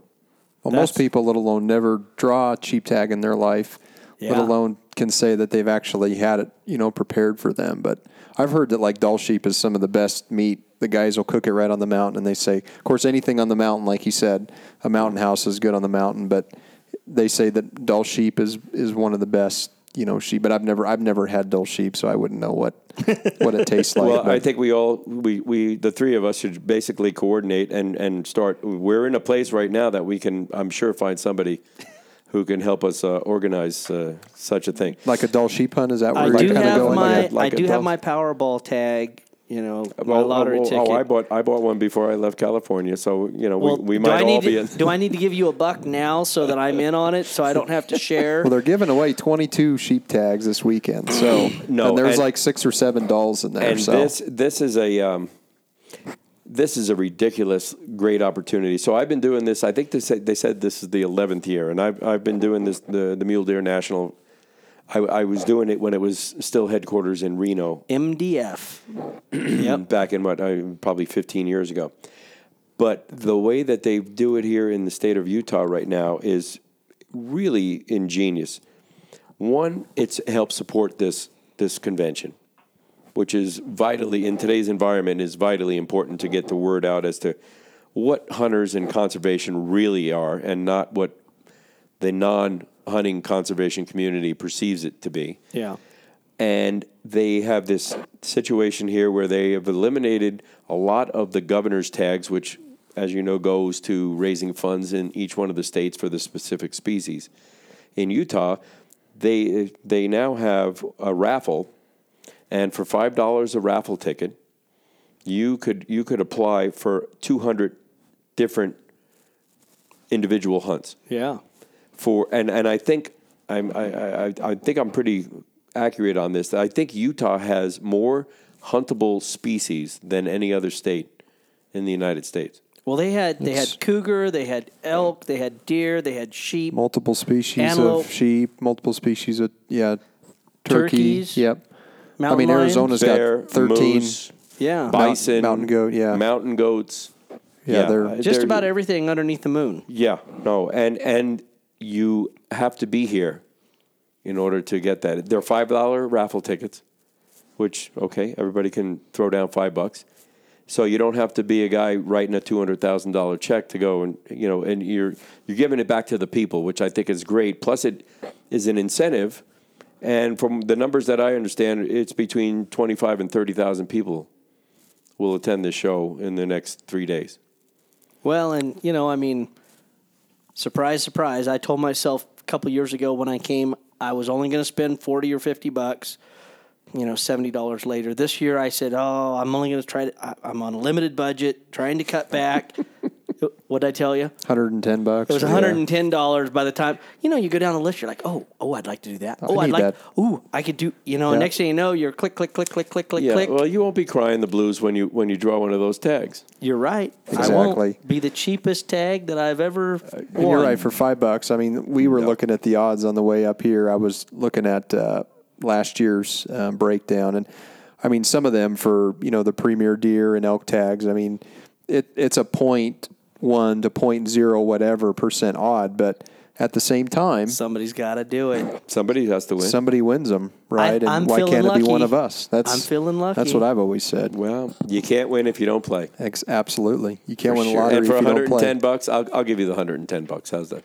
Well, That's- most people, let alone never draw a cheap tag in their life, let alone can say that they've actually had it, you know, prepared for them. But I've heard that like Dall sheep is some of the best meat. The guys will cook it right on the mountain, and they say, of course, anything on the mountain, like you said, a mountain house is good on the mountain. But they say that Dall sheep is is one of the best, you know, sheep. But I've never I've never had Dall sheep, so I wouldn't know what what it tastes like. Well, but- I think we all we, we the three of us should basically coordinate and and start. We're in a place right now that we can, I'm sure, find somebody who can help us uh, organize uh, such a thing. like a Dall sheep hunt is that where I you're do kind of have going? my Like a- like I a do have my Powerball tag, you know, my lottery oh, oh, ticket. Oh, I bought I bought one before I left California, so you know well, we, we do might I all need be to, in. do I need to give you a buck now so that I'm in on it so I don't have to share? Well, they're giving away 22 sheep tags this weekend. So No, and there's and- like six or seven Dalls in there. and so this this is a um, this is a ridiculous great opportunity. So I've been doing this. I think they said they said this is the eleventh year, and I've I've been doing this the the Mule Deer National. I, I was doing it when it was still headquarters in Reno MDF. yep. back in what I, probably 15 years ago. But the way that they do it here in the state of Utah right now is really ingenious. One, it's helped support this this convention, which is vitally in today's environment is vitally important to get the word out as to what hunters and conservation really are, and not what the non-hunting conservation community perceives it to be Yeah. and they have this situation here where they have eliminated a lot of the governor's tags, which, as you know, goes to raising funds in each one of the states for the specific species. In Utah, they they now have a raffle, and for five dollars a raffle ticket, you could you could apply for two hundred different individual hunts Yeah. For and and I think I'm I, I I think I'm pretty accurate on this. I think Utah has more huntable species than any other state in the United States. Well, they had they It's- had cougar, they had elk, they had deer, they had sheep. multiple species Antelope. of sheep, multiple species of yeah, turkey. Turkeys. Yep. I mean, lions. Arizona's Bear, got 13. moose, Yeah. bison, mountain goat, yeah. mountain goats. Yeah, they're- uh, Just they're- about everything underneath the moon. Yeah, no, and and you have to be here in order to get that. They're five dollar raffle tickets, which okay, everybody can throw down five bucks. So you don't have to be a guy writing a two hundred thousand dollar check to go and you know, and you're you're giving it back to the people, which I think is great. Plus, it is an incentive, and from the numbers that I understand, it's between twenty five and thirty thousand people will attend this show in the next three days. Well, and you know, I mean, surprise, surprise. I told myself a couple years ago when I came, I was only going to spend forty or fifty bucks. You know, seventy dollars later. This year, I said, "Oh, I'm only going to try to. I, I'm on a limited budget, trying to cut back." what did I tell you? 110 bucks. It was $110 by the time, you know, you go down the list, you're like, oh, oh, I'd like to do that. Oh, I'd like, that. ooh, I could do, you know, Yeah. next thing you know, you're click, click, click, click, click, click, Yeah, click. well, you won't be crying the blues when you when you draw one of those tags. You're right. I Exactly. won't be the cheapest tag that I've ever And you're right for five bucks. I mean, we were looking at the odds on the way up here. I was looking at uh, last year's um, breakdown, and I mean, some of them for you know the premier deer and elk tags. I mean, it it's a point one to point zero whatever percent odd, but at the same time, Somebody's got to do it. Somebody has to win. somebody wins them, right? I'm and why can't it be one of us? That's I'm feeling lucky. That's what I've always said. well, you can't win if you don't play. Ex- absolutely, you can't For win a lottery and for if you don't 110 play. bucks, I'll, I'll give you the 110 bucks. How's that?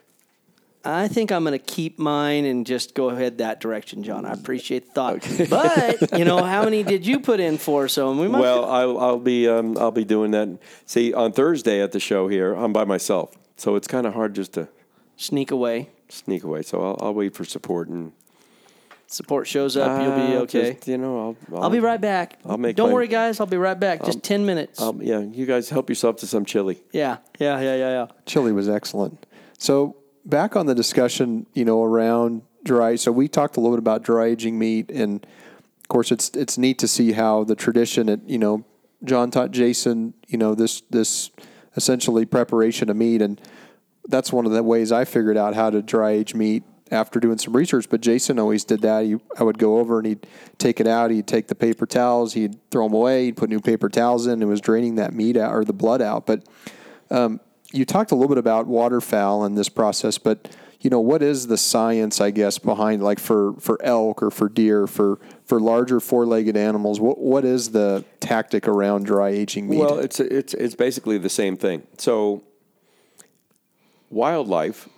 I think I'm going to keep mine and just go ahead that direction, John. I appreciate the thought. But, you know, how many did you put in for? So we might Well, I'll, I'll be um, I'll be doing that. See, on Thursday at the show here, I'm by myself, so it's kind of hard just to sneak away. sneak away. So I'll, I'll wait for support and Support shows up. You'll be Uh, okay. just, you know, I'll, I'll I'll be right back. I'll make Don't my- worry, guys. I'll be right back. Just 10 minutes. I'll, yeah, you guys help yourself to some chili. yeah, yeah, yeah, yeah, yeah. Chili was excellent. So back on the discussion, you know, around dry. So we talked a little bit about dry aging meat, and of course, it's it's neat to see how the tradition. At you know, John taught Jason, you know, this this essentially preparation of meat, and that's one of the ways I figured out how to dry age meat after doing some research. But Jason always did that. He, I would go over and he'd take it out. He'd take the paper towels. He'd throw them away. He'd put new paper towels in. and was draining that meat out or the blood out. But um, you talked a little bit about waterfowl in this process, but you know what is the science, I guess, behind like for for elk or for deer for for larger four legged animals? What what is the tactic around dry aging meat? Well, it's it's it's basically the same thing. So, wildlife,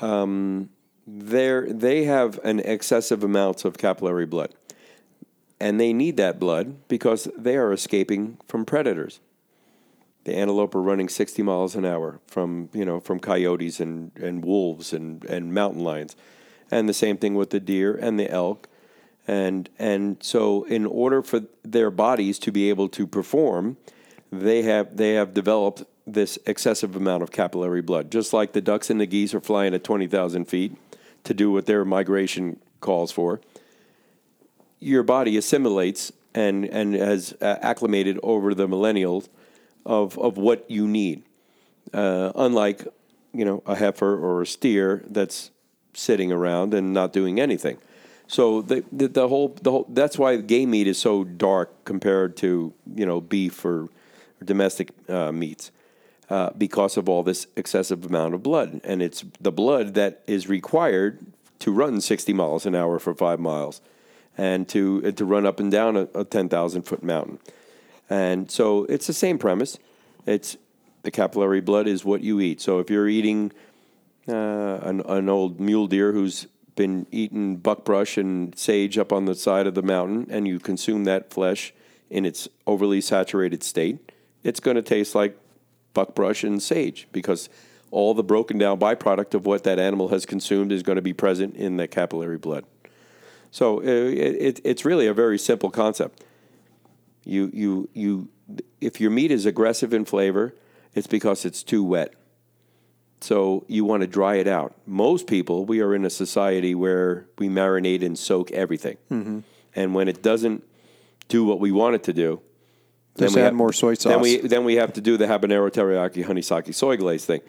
um, they they have an excessive amounts of capillary blood, and they need that blood because they are escaping from predators. The antelope are running sixty miles an hour from you know from coyotes and, and wolves and, and mountain lions, and the same thing with the deer and the elk. And and so in order for their bodies to be able to perform they have they have developed this excessive amount of capillary blood. Just like the ducks and the geese are flying at 20,000 feet to do what their migration calls for your body assimilates and and has uh, acclimated over the millennials of of what you need uh, unlike you know a heifer or a steer that's sitting around and not doing anything. So the, the the whole the whole that's why game meat is so dark compared to you know beef or, domestic uh, meats uh, because of all this excessive amount of blood, and it's the blood that is required to run sixty miles an hour for five miles, and to to run up and down a, a ten thousand foot mountain. And so it's the same premise. It's the capillary blood is what you eat. So if you're eating uh, an, an old mule deer who's been eating buckbrush and sage up on the side of the mountain, and you consume that flesh in its overly saturated state, it's going to taste like buckbrush and sage because all the broken down byproduct of what that animal has consumed is going to be present in the capillary blood. So uh, it, it, it's really a very simple concept. You, you, you, if your meat is aggressive in flavor, it's because it's too wet. So you want to dry it out. Most people, we are in a society where we marinate and soak everything. Mm-hmm. And when it doesn't do what we want it to do, Just we add have- more soy sauce. Then we then we have to do the habanero teriyaki honey sake soy glaze thing,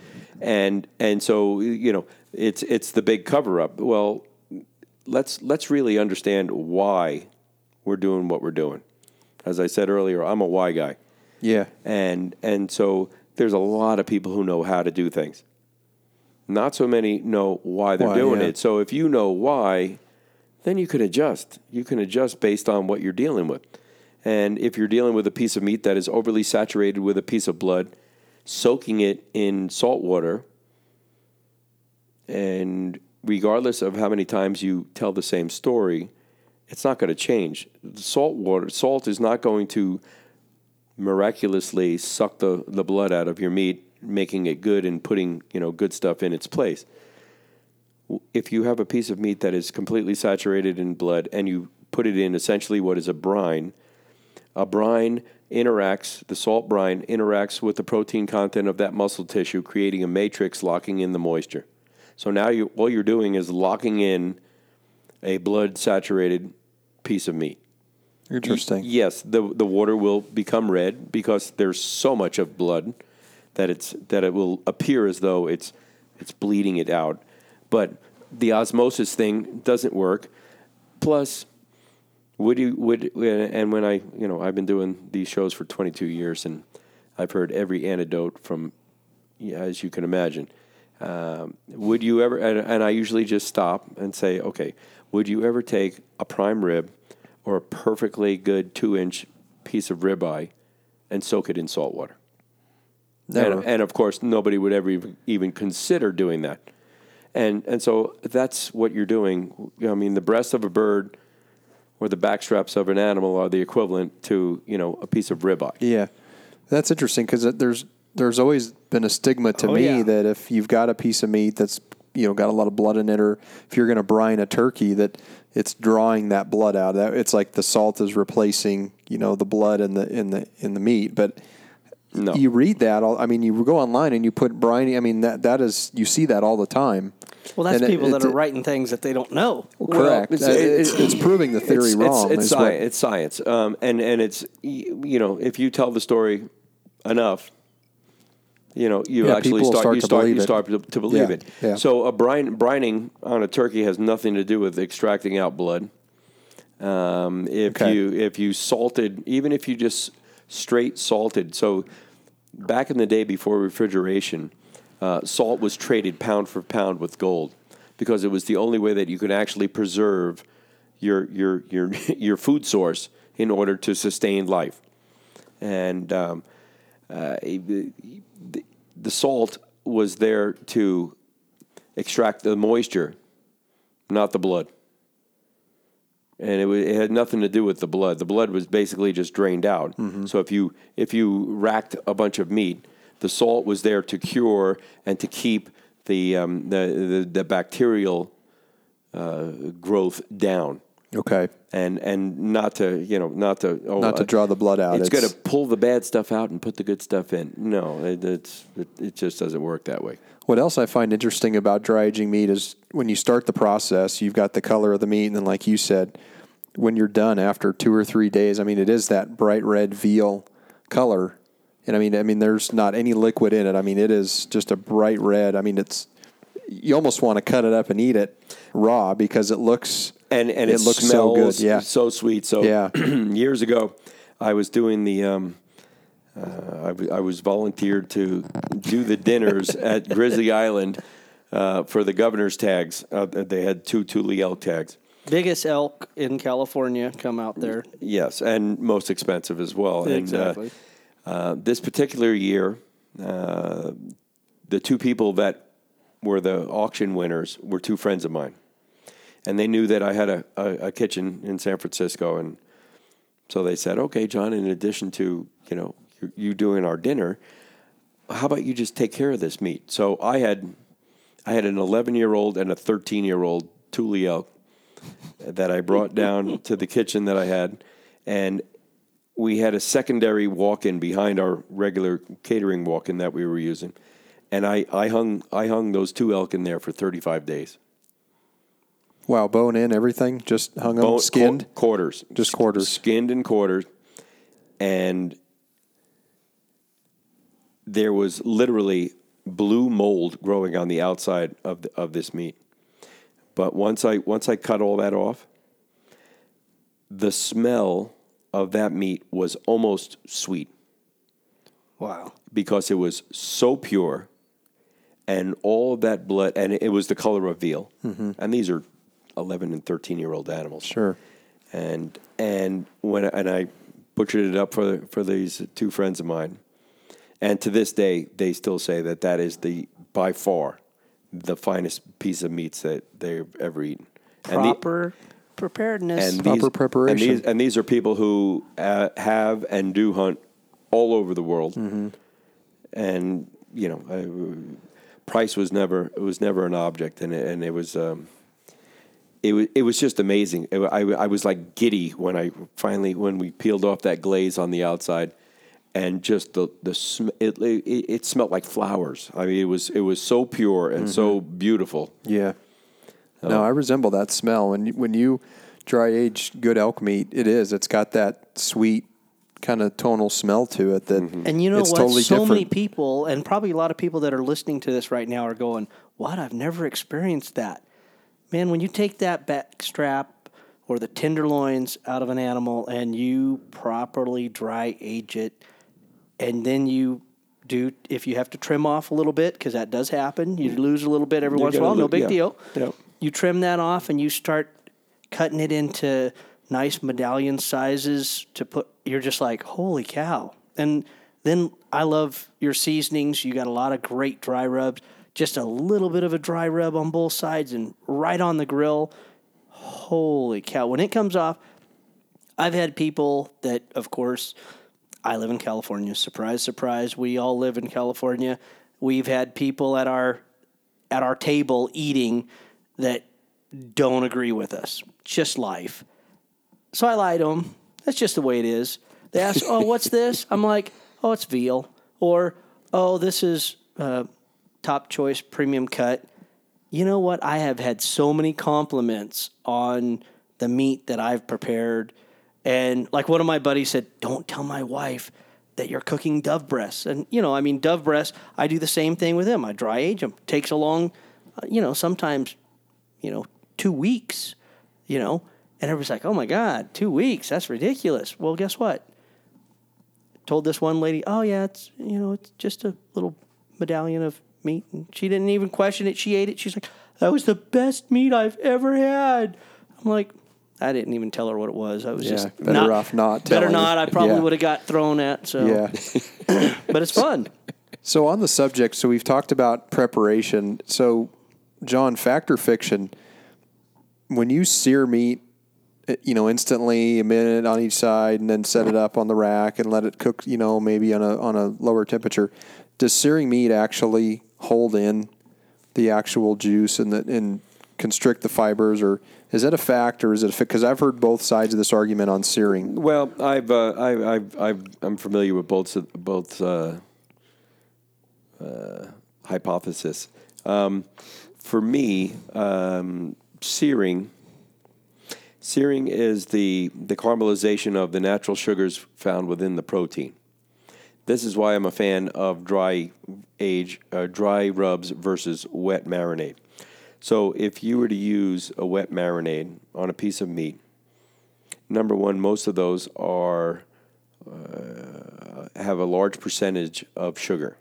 and and so you know it's it's the big cover up. Well, let's let's really understand why we're doing what we're doing. As I said earlier, I'm a why guy, yeah, and and so there's a lot of people who know how to do things. Not so many know why they're Why, doing yeah. it. So if you know why, then you can adjust. You can adjust based on what you're dealing with. And if you're dealing with a piece of meat that is overly saturated with a piece of blood, soaking it in salt water, and regardless of how many times you tell the same story, it's not going to change. Salt water, salt is not going to miraculously suck the, the blood out of your meat, making it good and putting you know good stuff in its place. If you have a piece of meat that is completely saturated in blood and you put it in essentially what is a brine, a brine interacts, the salt brine interacts with the protein content of that muscle tissue, creating a matrix locking in the moisture. So now you, all you're doing is locking in a blood saturated piece of meat. Interesting. Yes, the the water will become red because there's so much of blood that it's that it will appear as though it's it's bleeding it out. But the osmosis thing doesn't work. Plus, would you would and when I you know I've been doing these shows for 22 years and I've heard every anecdote from as you can imagine. Um, would you ever and, and I usually just stop and say, okay, would you ever take a prime rib or a perfectly good two inch piece of ribeye and soak it in salt water? And, and of course, nobody would ever even, even consider doing that. And and so that's what you're doing. I mean, the breast of a bird or the backstraps of an animal are the equivalent to you know a piece of ribeye. Yeah, that's interesting because there's there's always been a stigma to Oh, me yeah. that if you've got a piece of meat that's you know got a lot of blood in it, or if you're going to brine a turkey, that it's drawing that blood out. Of that it's like the salt is replacing you know the blood in the in the in the meat, but. No. You read that. I mean, you go online and you put briny. I mean, that that is you see that all the time. Well, that's And it- people that are writing things that they don't know. Correct. it's- Uh, it's, it's- it's proving the theory it's, wrong. It's, it's, is what- science, it's science, um, and and it's you know if you tell the story enough, you know you Yeah, actually start, start you to start believe you it. start to, to believe Yeah, it. yeah. So a brine, brining on a turkey has nothing to do with extracting out blood. Um, if Okay. you if you salted, even if you just straight salted, so back in the day before refrigeration, uh, salt was traded pound for pound with gold because it was the only way that you could actually preserve your your your your food source in order to sustain life. And um, uh, the, the salt was there to extract the moisture, not the blood. And it, wa it had nothing to do with the blood. The blood was basically just drained out. So if you if you racked a bunch of meat, the salt was there to cure and to keep the um, the, the the bacterial uh, growth down okay. and and not to you know not to oh, Not to draw the blood out. It's, It's- going to pull the bad stuff out and put the good stuff in. No, it, it's it, it just doesn't work that way. What else I find interesting about dry aging meat is when you start the process, you've got the color of the meat, and then, like you said, when you're done after two or three days, I mean, it is that bright red veal color, and I mean, I mean, there's not any liquid in it. I mean, it is just a bright red. I mean, it's you almost want to cut it up and eat it raw because it looks And and it, it, looks so good. Yeah, so sweet. So Yeah. years ago, I was doing the. Um, uh, I, w- I was volunteered to do the dinners at Grizzly Island uh, for the governor's tags. Uh, they had two Tule elk tags. Biggest elk in California come out there. Yes, and most expensive as well. And, uh, Exactly. uh, this particular year, uh, the two people that were the auction winners were two friends of mine, and they knew that I had a, a, a kitchen in San Francisco, and so they said, "Okay, John. In addition to you know you, you doing our dinner, how about you just take care of this meat?" So I had I had an 11 year old and a 13 year old Tule elk that I brought down to the kitchen that I had, and we had a secondary walk-in behind our regular catering walk-in that we were using, and I, I hung I hung those two elk in there for 35 days. Wow, bone in everything, just hung them skinned. qu- quarters, Just quarters. skinned and quarters, and there was literally blue mold growing on the outside of the, of this meat. But once I once I cut all that off, the smell of that meat was almost sweet Wow. because it was so pure and all of that blood and it was the color of veal mm-hmm. and these are eleven and thirteen year old animals. Sure. and and when and I butchered it up for for these two friends of mine, and to this day they still say that that is the by far the finest piece of meats that they've ever eaten. And the- Proper preparedness. and Proper these, preparation. And these, and these are people who uh, have and do hunt all over the world. Mm-hmm. And you know, uh, price was never it was never an object, and it, and it was. Um, it was, it was just amazing. It, I, I was like giddy when I finally when we peeled off that glaze on the outside, and just the the sm- it, it it smelled like flowers. I mean, it was it was so pure and so Mm-hmm. beautiful. Yeah. No, I resemble that smell. When you, when you dry age good elk meat, it is. It's got that sweet kind of tonal smell to it that And you know it's what? totally so different. many people, and probably a lot of people that are listening to this right now, are going, "What? I've never experienced that." Man, when you take that back strap or the tenderloins out of an animal and you properly dry age it, and then you do, if you have to trim off a little bit, because that does happen, you lose a little bit every You're once in a while, no big yeah. deal. Yep. You trim that off and you start cutting it into nice medallion sizes to put you're just like holy cow and then i love your seasonings you got a lot of great dry rubs just a little bit of a dry rub on both sides and right on the grill. Holy cow. When it comes off i've had people that of course i live in california. Surprise surprise. We all live in california. We've had people at our at our table eating that don't agree with us. Just life. So I lie to them. That's just the way it is. They ask, "Oh, what's this?" I'm like, "Oh, it's veal," or "Oh, this is uh, top choice premium cut." You know what? I have had so many compliments on the meat that I've prepared, and like one of my buddies said, "Don't tell my wife." That you're cooking dove breasts, and you know, I mean, dove breasts. I do the same thing with them. I dry age them. Takes a long, uh, you know, sometimes, you know, two weeks you know, and everybody's like, "Oh my God, two weeks? That's ridiculous." Well, guess what? Told this one lady, "Oh yeah, it's you know, it's just a little medallion of meat," and she didn't even question it. She ate it. She's like, "That was the best meat I've ever had." I'm like, I didn't even tell her what it was. I was Yeah, just better not, off not Better not. I probably Yeah. would have got thrown at. So, Yeah. but it's fun. So on the subject, so we've talked about preparation. So, John, fact or fiction? When you sear meat, eh, you know, instantly a minute on each side, and then set it up on the rack and let it cook. You know, maybe on a on a lower temperature. Does searing meat actually hold in the actual juice and the and constrict the fibers, or is that a fact, or is it? Because I've heard both sides of this argument on searing. Well, I've, uh, I, I've, I've, I'm familiar with both both uh, uh, hypothesis. Um, for me, um, searing searing is the the caramelization of the natural sugars found within the protein. This is why I'm a fan of dry age, uh, dry rubs versus wet marinade. So if you were to use a wet marinade on a piece of meat, number one, most of those are uh, have a large percentage of sugar.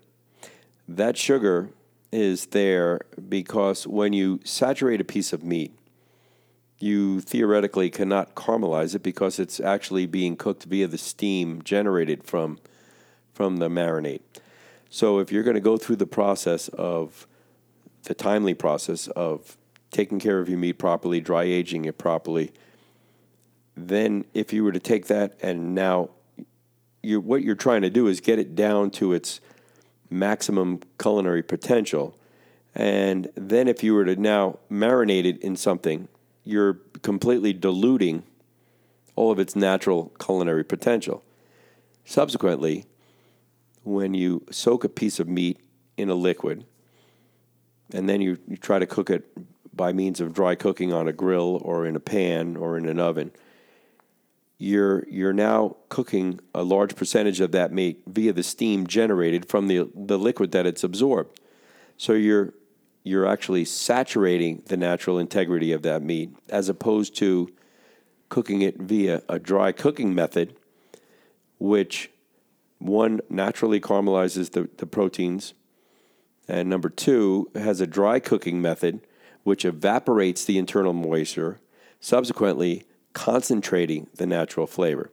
That sugar is there because when you saturate a piece of meat, you theoretically cannot caramelize it because it's actually being cooked via the steam generated from from the marinade. So if you're going to go through the process of the timely process of taking care of your meat properly, dry aging it properly, then if you were to take that and now you what you're trying to do is get it down to its maximum culinary potential. And then if you were to now marinate it in something, you're completely diluting all of its natural culinary potential. Subsequently, when you soak a piece of meat in a liquid and then you, you try to cook it by means of dry cooking on a grill or in a pan or in an oven, you're you're now cooking a large percentage of that meat via the steam generated from the the liquid that it's absorbed. So you're you're actually saturating the natural integrity of that meat as opposed to cooking it via a dry cooking method, which one naturally caramelizes the, the proteins, and number two has a dry cooking method, which evaporates the internal moisture, subsequently concentrating the natural flavor.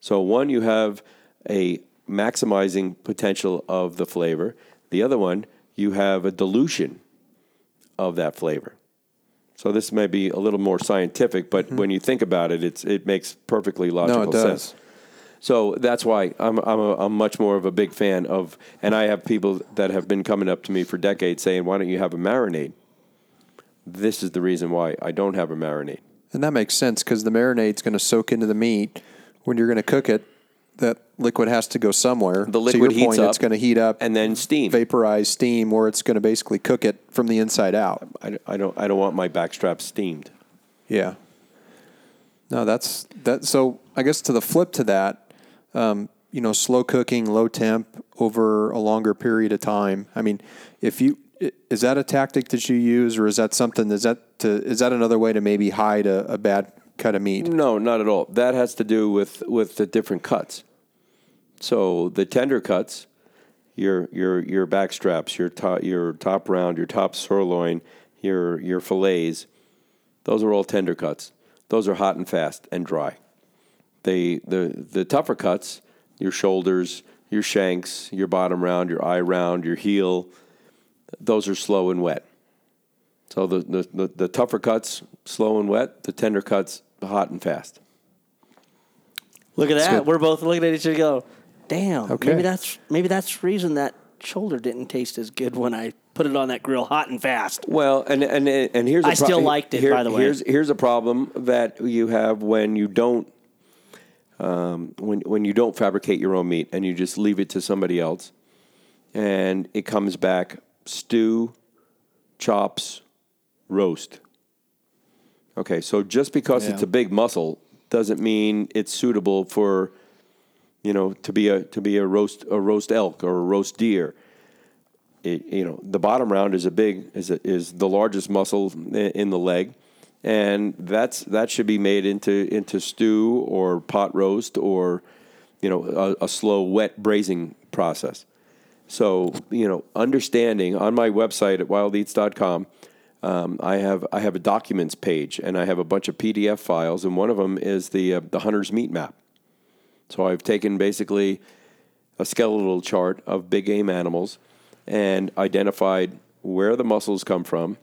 So, one, you have a maximizing potential of the flavor. The other one, you have a dilution of that flavor. So this may be a little more scientific, but mm-hmm. when you think about it, it's it makes perfectly logical No, it does. So that's why I'm I'm, a, I'm much more of a big fan of, and I have people that have been coming up to me for decades saying, "Why don't you have a marinade?" This is the reason why I don't have a marinade. And that makes sense because the marinade's going to soak into the meat. When you're going to cook it, that liquid has to go somewhere. The to liquid your heats point, up it's going to heat up and then steam. vaporize steam, where it's going to basically cook it from the inside out. I, I don't I don't want my backstrap steamed. Yeah. No, that's that. So I guess to the flip to that, um, you know, slow cooking, low temp over a longer period of time. I mean, if you is that a tactic that you use, or is that something? Is that to is that another way to maybe hide a, a bad cut of meat? No, not at all. That has to do with with the different cuts. So the tender cuts, your your your back straps, your top your top round, your top sirloin, your your fillets, those are all tender cuts. Those are hot and fast and dry. They the the tougher cuts, your shoulders, your shanks, your bottom round, your eye round, your heel, those are slow and wet. So the, the, the, the tougher cuts, slow and wet, the tender cuts, hot and fast. Look at that. We're both looking at each other go, damn, Okay. maybe that's maybe that's the reason that shoulder didn't taste as good when I put it on that grill hot and fast. Well, and and and here's a I still liked it, by the way. Here's here's a problem that you have when you don't um, when when you don't fabricate your own meat and you just leave it to somebody else, and it comes back stew, chops, roast. Okay, so just because Yeah. it's a big muscle doesn't mean it's suitable for you know to be a to be a roast a roast elk or a roast deer it, you know the bottom round is a big is a, is the largest muscle in the leg and that's that should be made into into stew or pot roast or you know a, a slow wet braising process. So you know understanding on my website at wildeats.com um, I have I have a documents page and I have a bunch of PDF files and one of them is the uh, the hunter's meat map. So I've taken basically a skeletal chart of big game animals and identified where the muscles come from,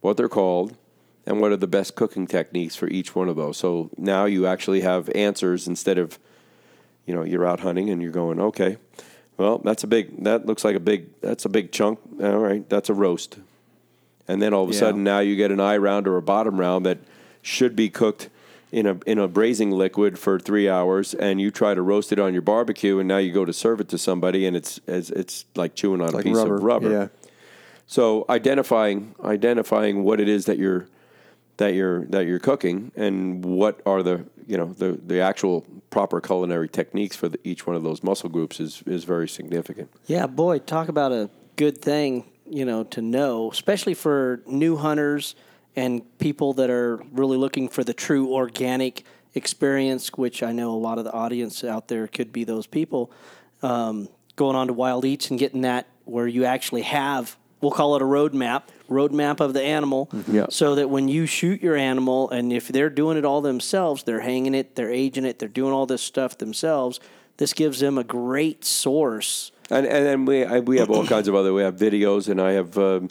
what they're called, and what are the best cooking techniques for each one of those. So now you actually have answers instead of, you know, you're out hunting and you're going, okay, well, that's a big, that looks like a big, that's a big chunk. All right, that's a roast. And then all of a Yeah. sudden now you get an eye round or a bottom round that should be cooked in a in a braising liquid for three hours, and you try to roast it on your barbecue, and now you go to serve it to somebody, and it's it's, it's like chewing on a piece rubber. of rubber. Yeah. So identifying identifying what it is that you're that you're that you're cooking, and what are the you know the the actual proper culinary techniques for the, each one of those muscle groups is is very significant. Yeah, boy, talk about a good thing, you know, to know, especially for new hunters and people that are really looking for the true organic experience, which I know a lot of the audience out there could be those people. Um, going on to Wild Eats and getting that where you actually have, we'll call it a roadmap, roadmap of the animal, Yeah. so that when you shoot your animal, and if they're doing it all themselves, they're hanging it, they're aging it, they're doing all this stuff themselves. This gives them a great source And and then we I, we have all kinds of other we have videos and I have um,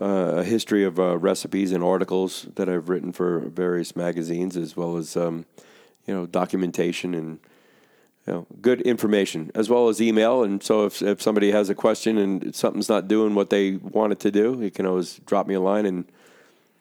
uh, a history of uh, recipes and articles that I've written for various magazines as well as um, you know documentation and you know good information as well as email and so if if somebody has a question and something's not doing what they want it to do you can always drop me a line and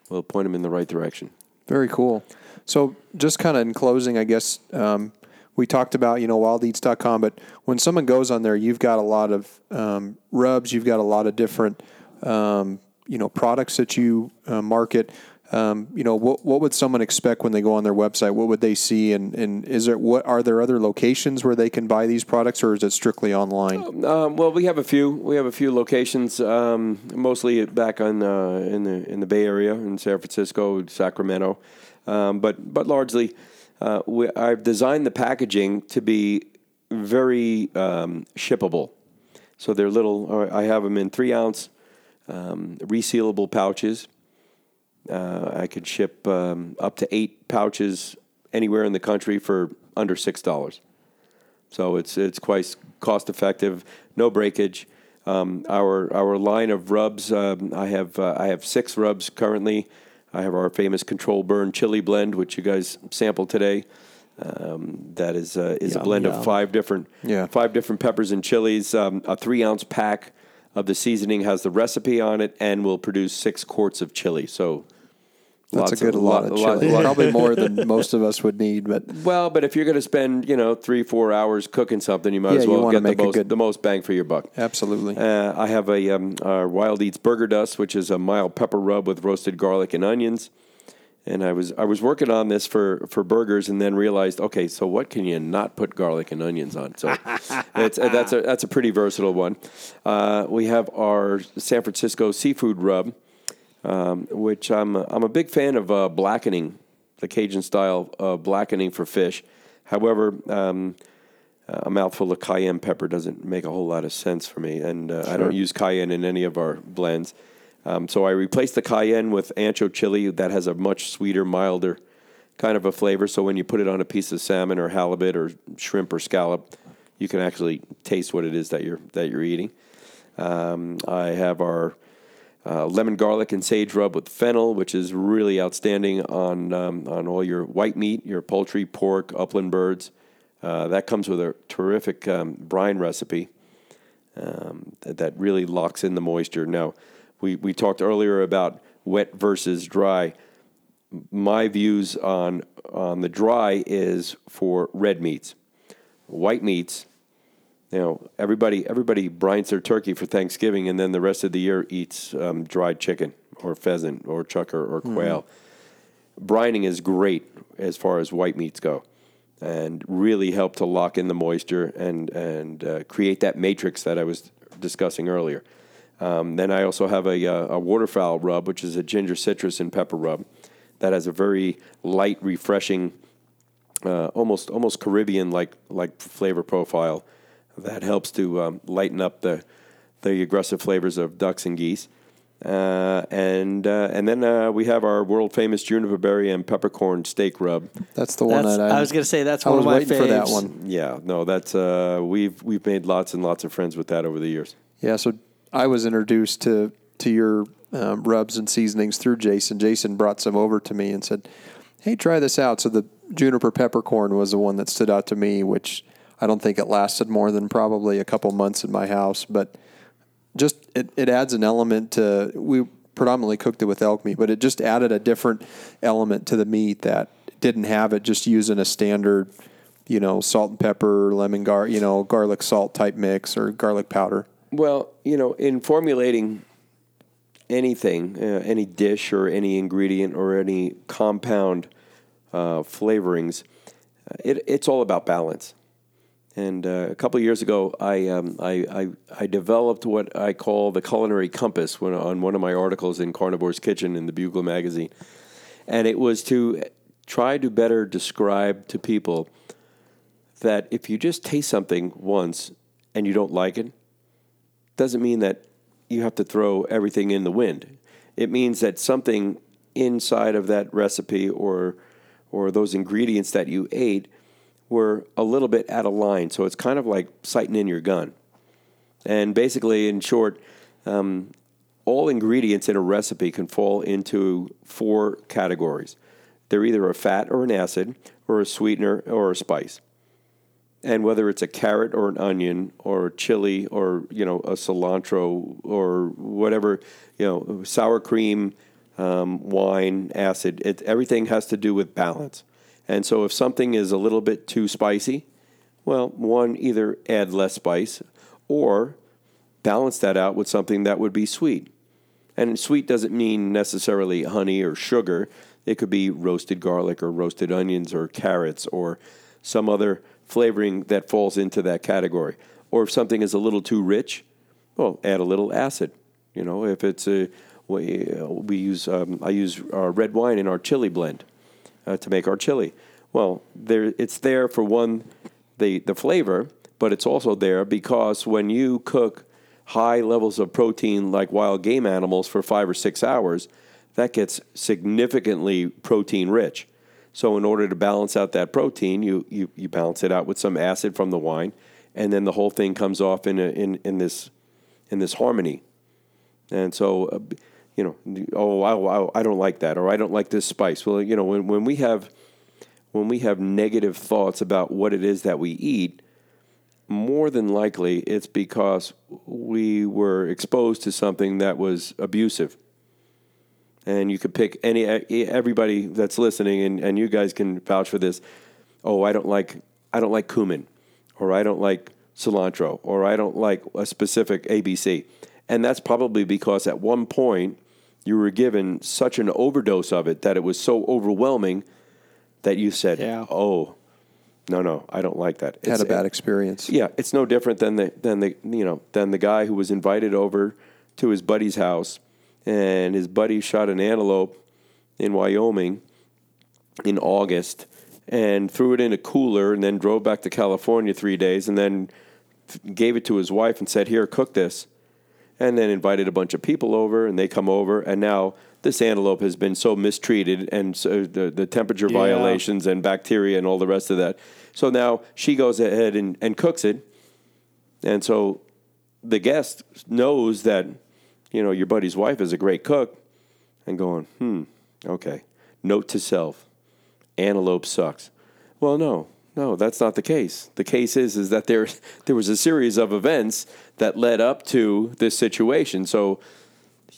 we'll point them in the right direction. Very cool. So, just kind of in closing, I guess um, we talked about you know wildeats.com, but when someone goes on there, you've got a lot of um, rubs, you've got a lot of different um, you know products that you uh, market. Um, you know what what would someone expect when they go on their website? What would they see? And, and is there what are there other locations where they can buy these products, or is it strictly online? Um, well, we have a few. We have a few locations, um, mostly back on uh, in the in the Bay Area, in San Francisco, Sacramento, um, but but largely, uh, we, I've designed the packaging to be very um, shippable. So they're little. uh, I have them in three ounce um, resealable pouches. Uh, I could ship um, up to eight pouches anywhere in the country for under six dollars. So it's it's quite cost effective, no breakage. Um, our our line of rubs, um, I have uh, I have six rubs currently. I have our famous Control Burn Chili Blend, which you guys sampled today. Um, that is uh, is a blend yum. of five different Yeah. five different peppers and chilies. Um, a three ounce pack of the seasoning has the recipe on it, and will produce six quarts of chili. So That's a good lot, of chili. lot- Probably more than most of us would need, but well, but if you're going to spend, you know, three, four hours cooking something, you might Yeah, as well get the most, good- the most bang for your buck. absolutely. Uh, I have a um, Wild Eats Burger Dust, which is a mild pepper rub with roasted garlic and onions. And I was I was working on this for, for burgers, and then realized, okay, so what can you not put garlic and onions on? So it's, that's a that's a pretty versatile one. Uh, we have our San Francisco seafood rub, um, which I'm a, I'm a big fan of uh, blackening, the Cajun style uh, blackening for fish. However, um, a mouthful of cayenne pepper doesn't make a whole lot of sense for me, and uh, I don't use cayenne in any of our blends. Um, so I replaced the cayenne with ancho chili that has a much sweeter, milder kind of a flavor. So when you put it on a piece of salmon or halibut or shrimp or scallop, you can actually taste what it is that you're that you're eating. Um, I have our uh, lemon garlic and sage rub with fennel, which is really outstanding on um, on all your white meat, your poultry, pork, upland birds. Uh, that comes with a terrific um, brine recipe um, that, that really locks in the moisture. Now, we, we talked earlier about wet versus dry. My views on on the dry is for red meats, white meats. You know, everybody everybody brines their turkey for Thanksgiving, and then the rest of the year eats um, dried chicken or pheasant or chukar or quail. Brining is great as far as white meats go, and really help to lock in the moisture and and uh, create that matrix that I was discussing earlier. Um, then I also have a, uh, a waterfowl rub, which is a ginger citrus and pepper rub, that has a very light, refreshing, uh, almost almost Caribbean like like flavor profile that helps to um, lighten up the the aggressive flavors of ducks and geese. Uh, and uh, and then uh, we have our world famous juniper berry and peppercorn steak rub. That's the one That's, that I, I was going to say that's I one was of my waiting for that one. Yeah, no, that's uh, we've we've made lots and lots of friends with that over the years. Yeah, so I was introduced to to your um, rubs and seasonings through Jason. Jason brought some over to me and said, "Hey, try this out." So the juniper peppercorn was the one that stood out to me, which I don't think it lasted more than probably a couple months in my house, but just it, it adds an element to we predominantly cooked it with elk meat, but it just added a different element to the meat that didn't have it just using a standard, you know, salt and pepper, lemon gar, you know, garlic salt type mix or garlic powder. Well, you know, in formulating anything, uh, any dish or any ingredient or any compound uh, flavorings, uh, it, it's all about balance. And uh, a couple of years ago, I, um, I, I I developed what I call the culinary compass when, on one of my articles in Carnivore's Kitchen in the Bugle magazine, and it was to try to better describe to people that if you just taste something once and you don't like it, doesn't mean that you have to throw everything in the wind. It means that something inside of that recipe or or those ingredients that you ate were a little bit out of line. So it's kind of like sighting in your gun. And basically, in short, um, all ingredients in a recipe can fall into four categories. They're either a fat or an acid, or a sweetener or a spice and whether it's a carrot or an onion or chili or you know a cilantro or whatever you know sour cream um, wine acid it, everything has to do with balance and so if something is a little bit too spicy well one either add less spice or balance that out with something that would be sweet and sweet doesn't mean necessarily honey or sugar. It could be roasted garlic or roasted onions or carrots or some other flavoring that falls into that category. Or if something is a little too rich, well, add a little acid. You know, if it's a we, we use um, I use red wine in our chili blend uh, to make our chili. Well, there it's there for one the the flavor, but it's also there because when you cook high levels of protein like wild game animals for five or six hours, that gets significantly protein rich. So in order to balance out that protein, you, you, you balance it out with some acid from the wine, and then the whole thing comes off in, a, in, in, this, in this harmony. And so, uh, you know, oh, I, I don't like that, or I don't like this spice. Well, you know, when, when we have when we have negative thoughts about what it is that we eat, more than likely it's because we were exposed to something that was abusive. And you could pick any everybody that's listening, and, and you guys can vouch for this. Oh, I don't like I don't like cumin, or I don't like cilantro, or I don't like a specific ABC. And that's probably because at one point you were given such an overdose of it that it was so overwhelming that you said, Yeah. "Oh, no, no, I don't like that." Had a bad experience. yeah, it's no different than the than the you know than the guy who was invited over to his buddy's house, and his buddy shot an antelope in Wyoming in August and threw it in a cooler, and then drove back to California three days, and then gave it to his wife and said, "Here, cook this." and then invited a bunch of people over, and they come over, and now this antelope has been so mistreated, and so the the temperature Yeah. violations and bacteria and all the rest of that. So now she goes ahead and, and cooks it, and so the guest knows that you know your buddy's wife is a great cook, and going, hmm, okay. Note to self: antelope sucks. Well, no, no, that's not the case. The case is is that there there was a series of events that led up to this situation. So,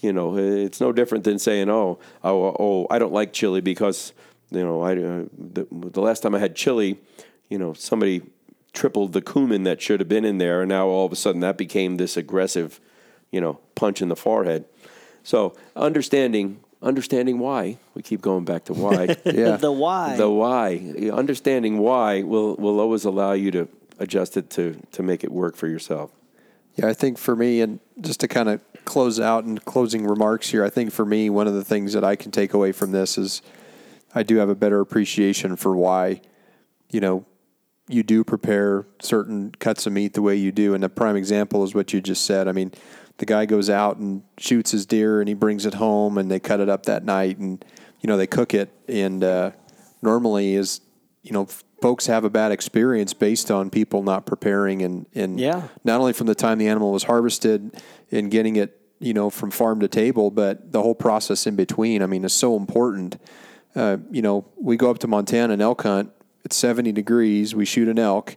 you know, it's no different than saying, "Oh, oh, oh I don't like chili because you know, I uh, the, the last time I had chili, you know, somebody tripled the cumin that should have been in there, and now all of a sudden that became this aggressive, you know, punch in the forehead." So, understanding understanding why we keep going back to why. Yeah. the why. The why, understanding why will will always allow you to adjust it to to make it work for yourself. Yeah, I think for me, and just to kind of close out and closing remarks here, I think for me, one of the things that I can take away from this is I do have a better appreciation for why, you know, you do prepare certain cuts of meat the way you do. And the prime example is what you just said. I mean, the guy goes out and shoots his deer and he brings it home and they cut it up that night and, you know, they cook it. And uh, normally is, you know, folks have a bad experience based on people not preparing and, and Yeah. not only from the time the animal was harvested and getting it, you know, from farm to table, but the whole process in between. I mean, is so important. Uh, you know, we go up to Montana and elk hunt. It's 70 degrees. We shoot an elk,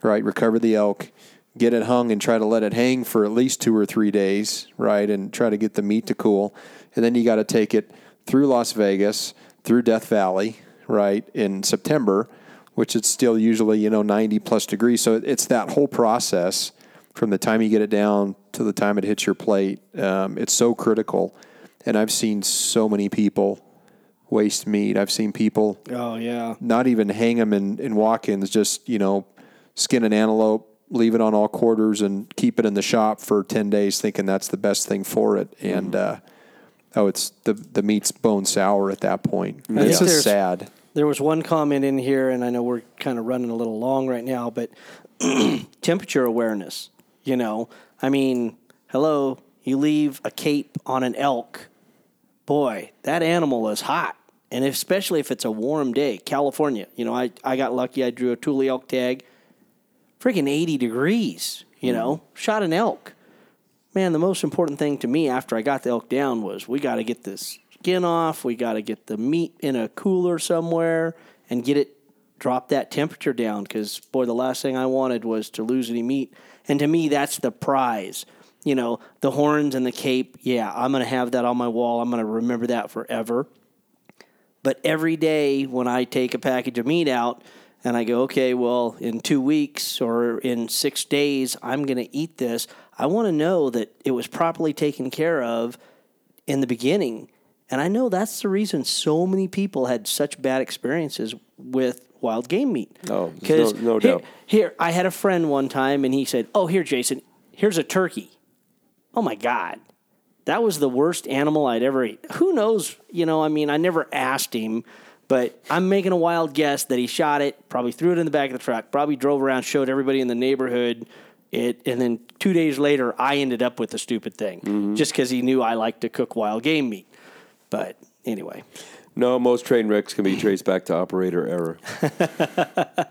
right? Recover the elk, get it hung, and try to let it hang for at least two or three days, right? And try to get the meat to cool. And then you got to take it through Las Vegas, through Death Valley, right? In September, which it's still usually, you know, 90 plus degrees. So it's that whole process from the time you get it down to the time it hits your plate. Um, it's so critical. And I've seen so many people waste meat. I've seen people oh yeah. not even hang them in, in walk-ins, just, you know, skin an antelope, leave it on all quarters and keep it in the shop for 10 days thinking that's the best thing for it. And, uh, oh, it's the, the meat's bone sour at that point. I It's think just there's- sad. There was one comment in here, and I know we're kind of running a little long right now, but temperature awareness. You know, I mean, hello, you leave a cape on an elk, boy, that animal is hot. And especially if it's a warm day, California, you know, I, I got lucky. I drew a Tule elk tag, freaking 80 degrees, you mm. know, shot an elk. Man, the most important thing to me after I got the elk down was we got to get this skin off. We got to get the meat in a cooler somewhere and get it drop that temperature down because boy the last thing i wanted was to lose any meat and to me that's the prize you know the horns and the cape yeah i'm going to have that on my wall i'm going to remember that forever but every day when I take a package of meat out and I go, okay, well, in two weeks or in six days, I'm going to eat this, I want to know that it was properly taken care of in the beginning. And I know that's the reason so many people had such bad experiences with wild game meat. Oh, there's no- no here, doubt. here, I had a friend one time and he said, oh, here, Jason, here's a turkey. Oh my God. That was the worst animal I'd ever eat. Who knows? You know, I mean, I never asked him, but I'm making a wild guess that he shot it, probably threw it in the back of the truck, probably drove around, showed everybody in the neighborhood it, and then two days later, I ended up with the stupid thing mm-hmm. just because he knew I like to cook wild game meat. But anyway, No, most train wrecks can be traced back to operator error.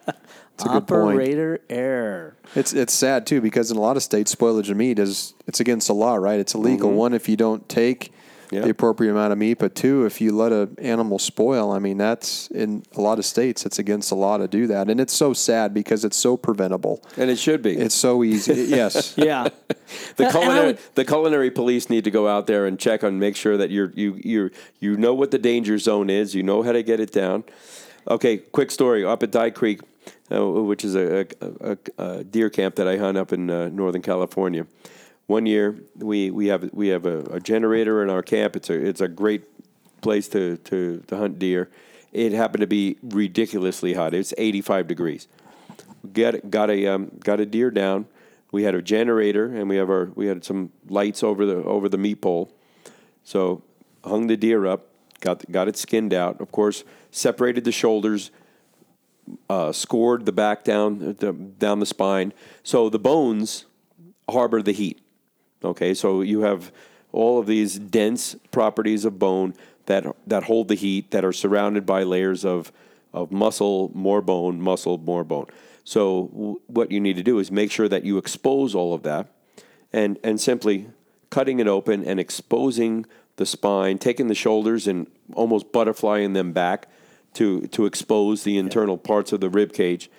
It's a good point. operator error. It's it's sad too because in a lot of states, spoilage of meat is it's against the law, right? It's illegal. Mm-hmm. One, if you don't take Yeah. the appropriate amount of meat, but two, if you let an animal spoil, I mean, that's in a lot of states, it's against the law to do that, and it's so sad because it's so preventable. And it should be. It's so easy. yes. Yeah. the And culinary would- the culinary police need to go out there and check on make sure that you're you you you know what the danger zone is. You know how to get it down. Okay, quick story up at Dye Creek, uh, which is a, a, a, a deer camp that I hunt up in uh, Northern California. One year we, we have we have a, a generator in our camp. It's a it's a great place to, to, to hunt deer. It happened to be ridiculously hot. It's 85 degrees got got a um, got a deer down. We had a generator and we have our we had some lights over the over the meat pole. So hung the deer up, got got it skinned out. Of course, separated the shoulders, uh, scored the back down the, down the spine. So the bones harbor the heat. Okay, so you have all of these dense properties of bone that that hold the heat that are surrounded by layers of of muscle, more bone, muscle, more bone. So w- what you need to do is make sure that you expose all of that, and and simply cutting it open and exposing the spine, taking the shoulders and almost butterflying them back to to expose the internal parts of the rib cage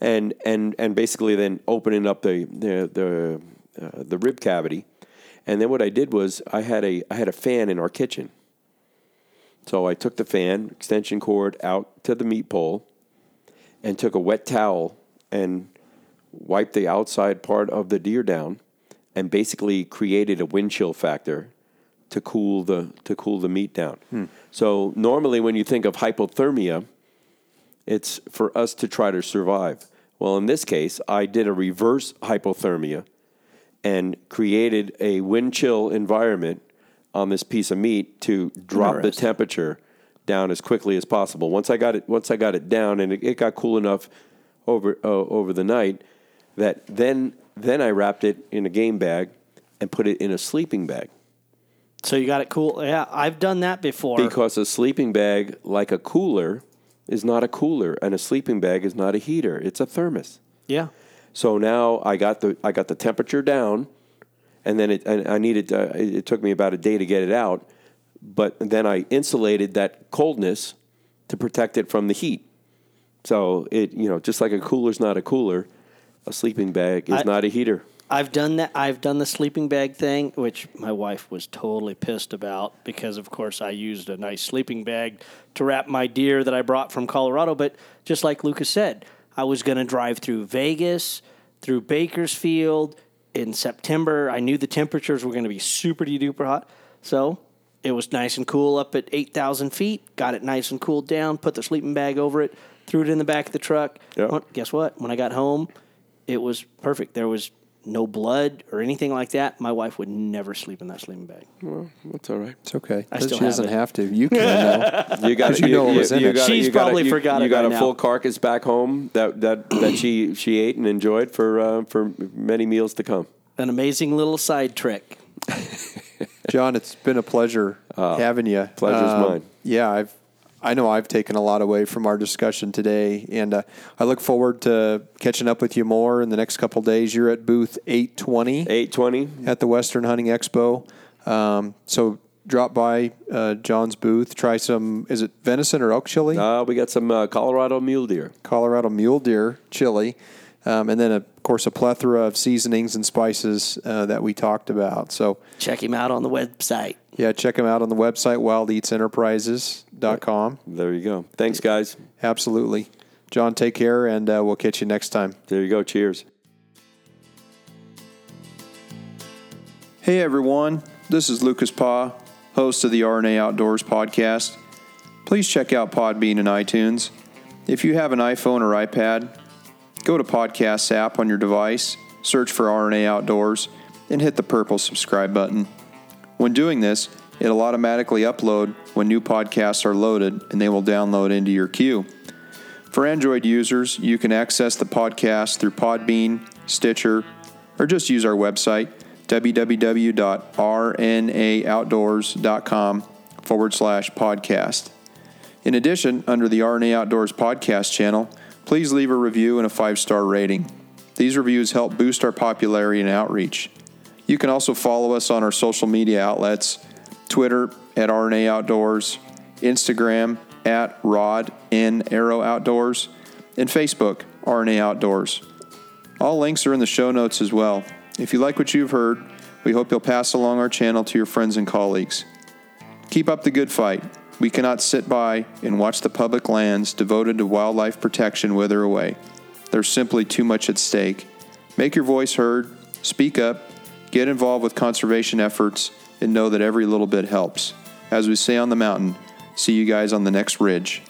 and and and basically then opening up the the the, uh, the rib cavity. And then what I did was I had a I had a fan in our kitchen. So I took the fan extension cord out to the meat pole, and took a wet towel and wiped the outside part of the deer down, and basically created a wind chill factor to cool the to cool the meat down. So normally when you think of hypothermia, it's for us to try to survive. Well, in this case, I did a reverse hypothermia and created a wind chill environment on this piece of meat to drop the temperature down as quickly as possible. Once I got it, once I got it down, and it, it got cool enough over uh, over the night that then then I wrapped it in a game bag and put it in a sleeping bag So you got it cool. Yeah, I've done that before. because a sleeping bag, like a cooler, is not a cooler, and a sleeping bag is not a heater. It's a thermos. yeah. So now I got the I got the temperature down, and then it and I needed it it took me about a day to get it out, but then I insulated that coldness to protect it from the heat. So it you know just like a cooler's not a cooler, a sleeping bag is I- not a heater. I've done that. I've done the sleeping bag thing, which my wife was totally pissed about because, of course, I used a nice sleeping bag to wrap my deer that I brought from Colorado. But just like Lucas said, I was going to drive through Vegas, through Bakersfield in September. I knew the temperatures were going to be super duper hot, so it was nice and cool up at eight thousand feet. Got it nice and cooled down. Put the sleeping bag over it. Threw it in the back of the truck. Well, Guess what? When I got home, it was perfect. There was no blood or anything like that. My wife would never sleep in that sleeping bag. Well, that's all right. It's okay. I she have doesn't it. have to. You can though. You got 'Cause you know what was in it. got She's you got probably you, forgot You got by a now. full carcass back home that that that she she ate and enjoyed for uh, for many meals to come. An amazing little side trick. John, it's been a pleasure having you. Uh, pleasure's mine. Yeah, I've I know I've taken a lot away from our discussion today, and uh, I look forward to catching up with you more in the next couple days. You're at booth 820 Eight twenty. at the Western Hunting Expo, um, so drop by uh, John's booth. Try some. Is it venison or elk chili? Uh, we got some uh, Colorado mule deer. Colorado mule deer chili, um, and then of course a plethora of seasonings and spices uh, that we talked about. So. Check him out on the website. Yeah, check them out on the website, wildeatsenterprises.com. There you go. Thanks, guys. Absolutely. John, take care, and uh, we'll catch you next time. There you go. Cheers. Hey, everyone. This is Lucas Paw, host of the RNA Outdoors podcast. Please check out Podbean and iTunes. If you have an iPhone or iPad, go to Podcasts app on your device, search for RNA Outdoors, and hit the purple subscribe button. When doing this, it'll automatically upload when new podcasts are loaded and they will download into your queue. For Android users, you can access the podcast through Podbean, Stitcher, or just use our website, www.rnaoutdoors.com forward slash podcast. In addition, under the RNA Outdoors podcast channel, please leave a review and a five star rating. These reviews help boost our popularity and outreach. You can also follow us on our social media outlets Twitter at RNA Outdoors, Instagram at Rod N Arrow Outdoors, and Facebook RNA Outdoors. All links are in the show notes as well. If you like what you've heard, we hope you'll pass along our channel to your friends and colleagues. Keep up the good fight. We cannot sit by and watch the public lands devoted to wildlife protection wither away. There's simply too much at stake. Make your voice heard, speak up, get involved with conservation efforts, and know that every little bit helps. As we say on the mountain, see you guys on the next ridge.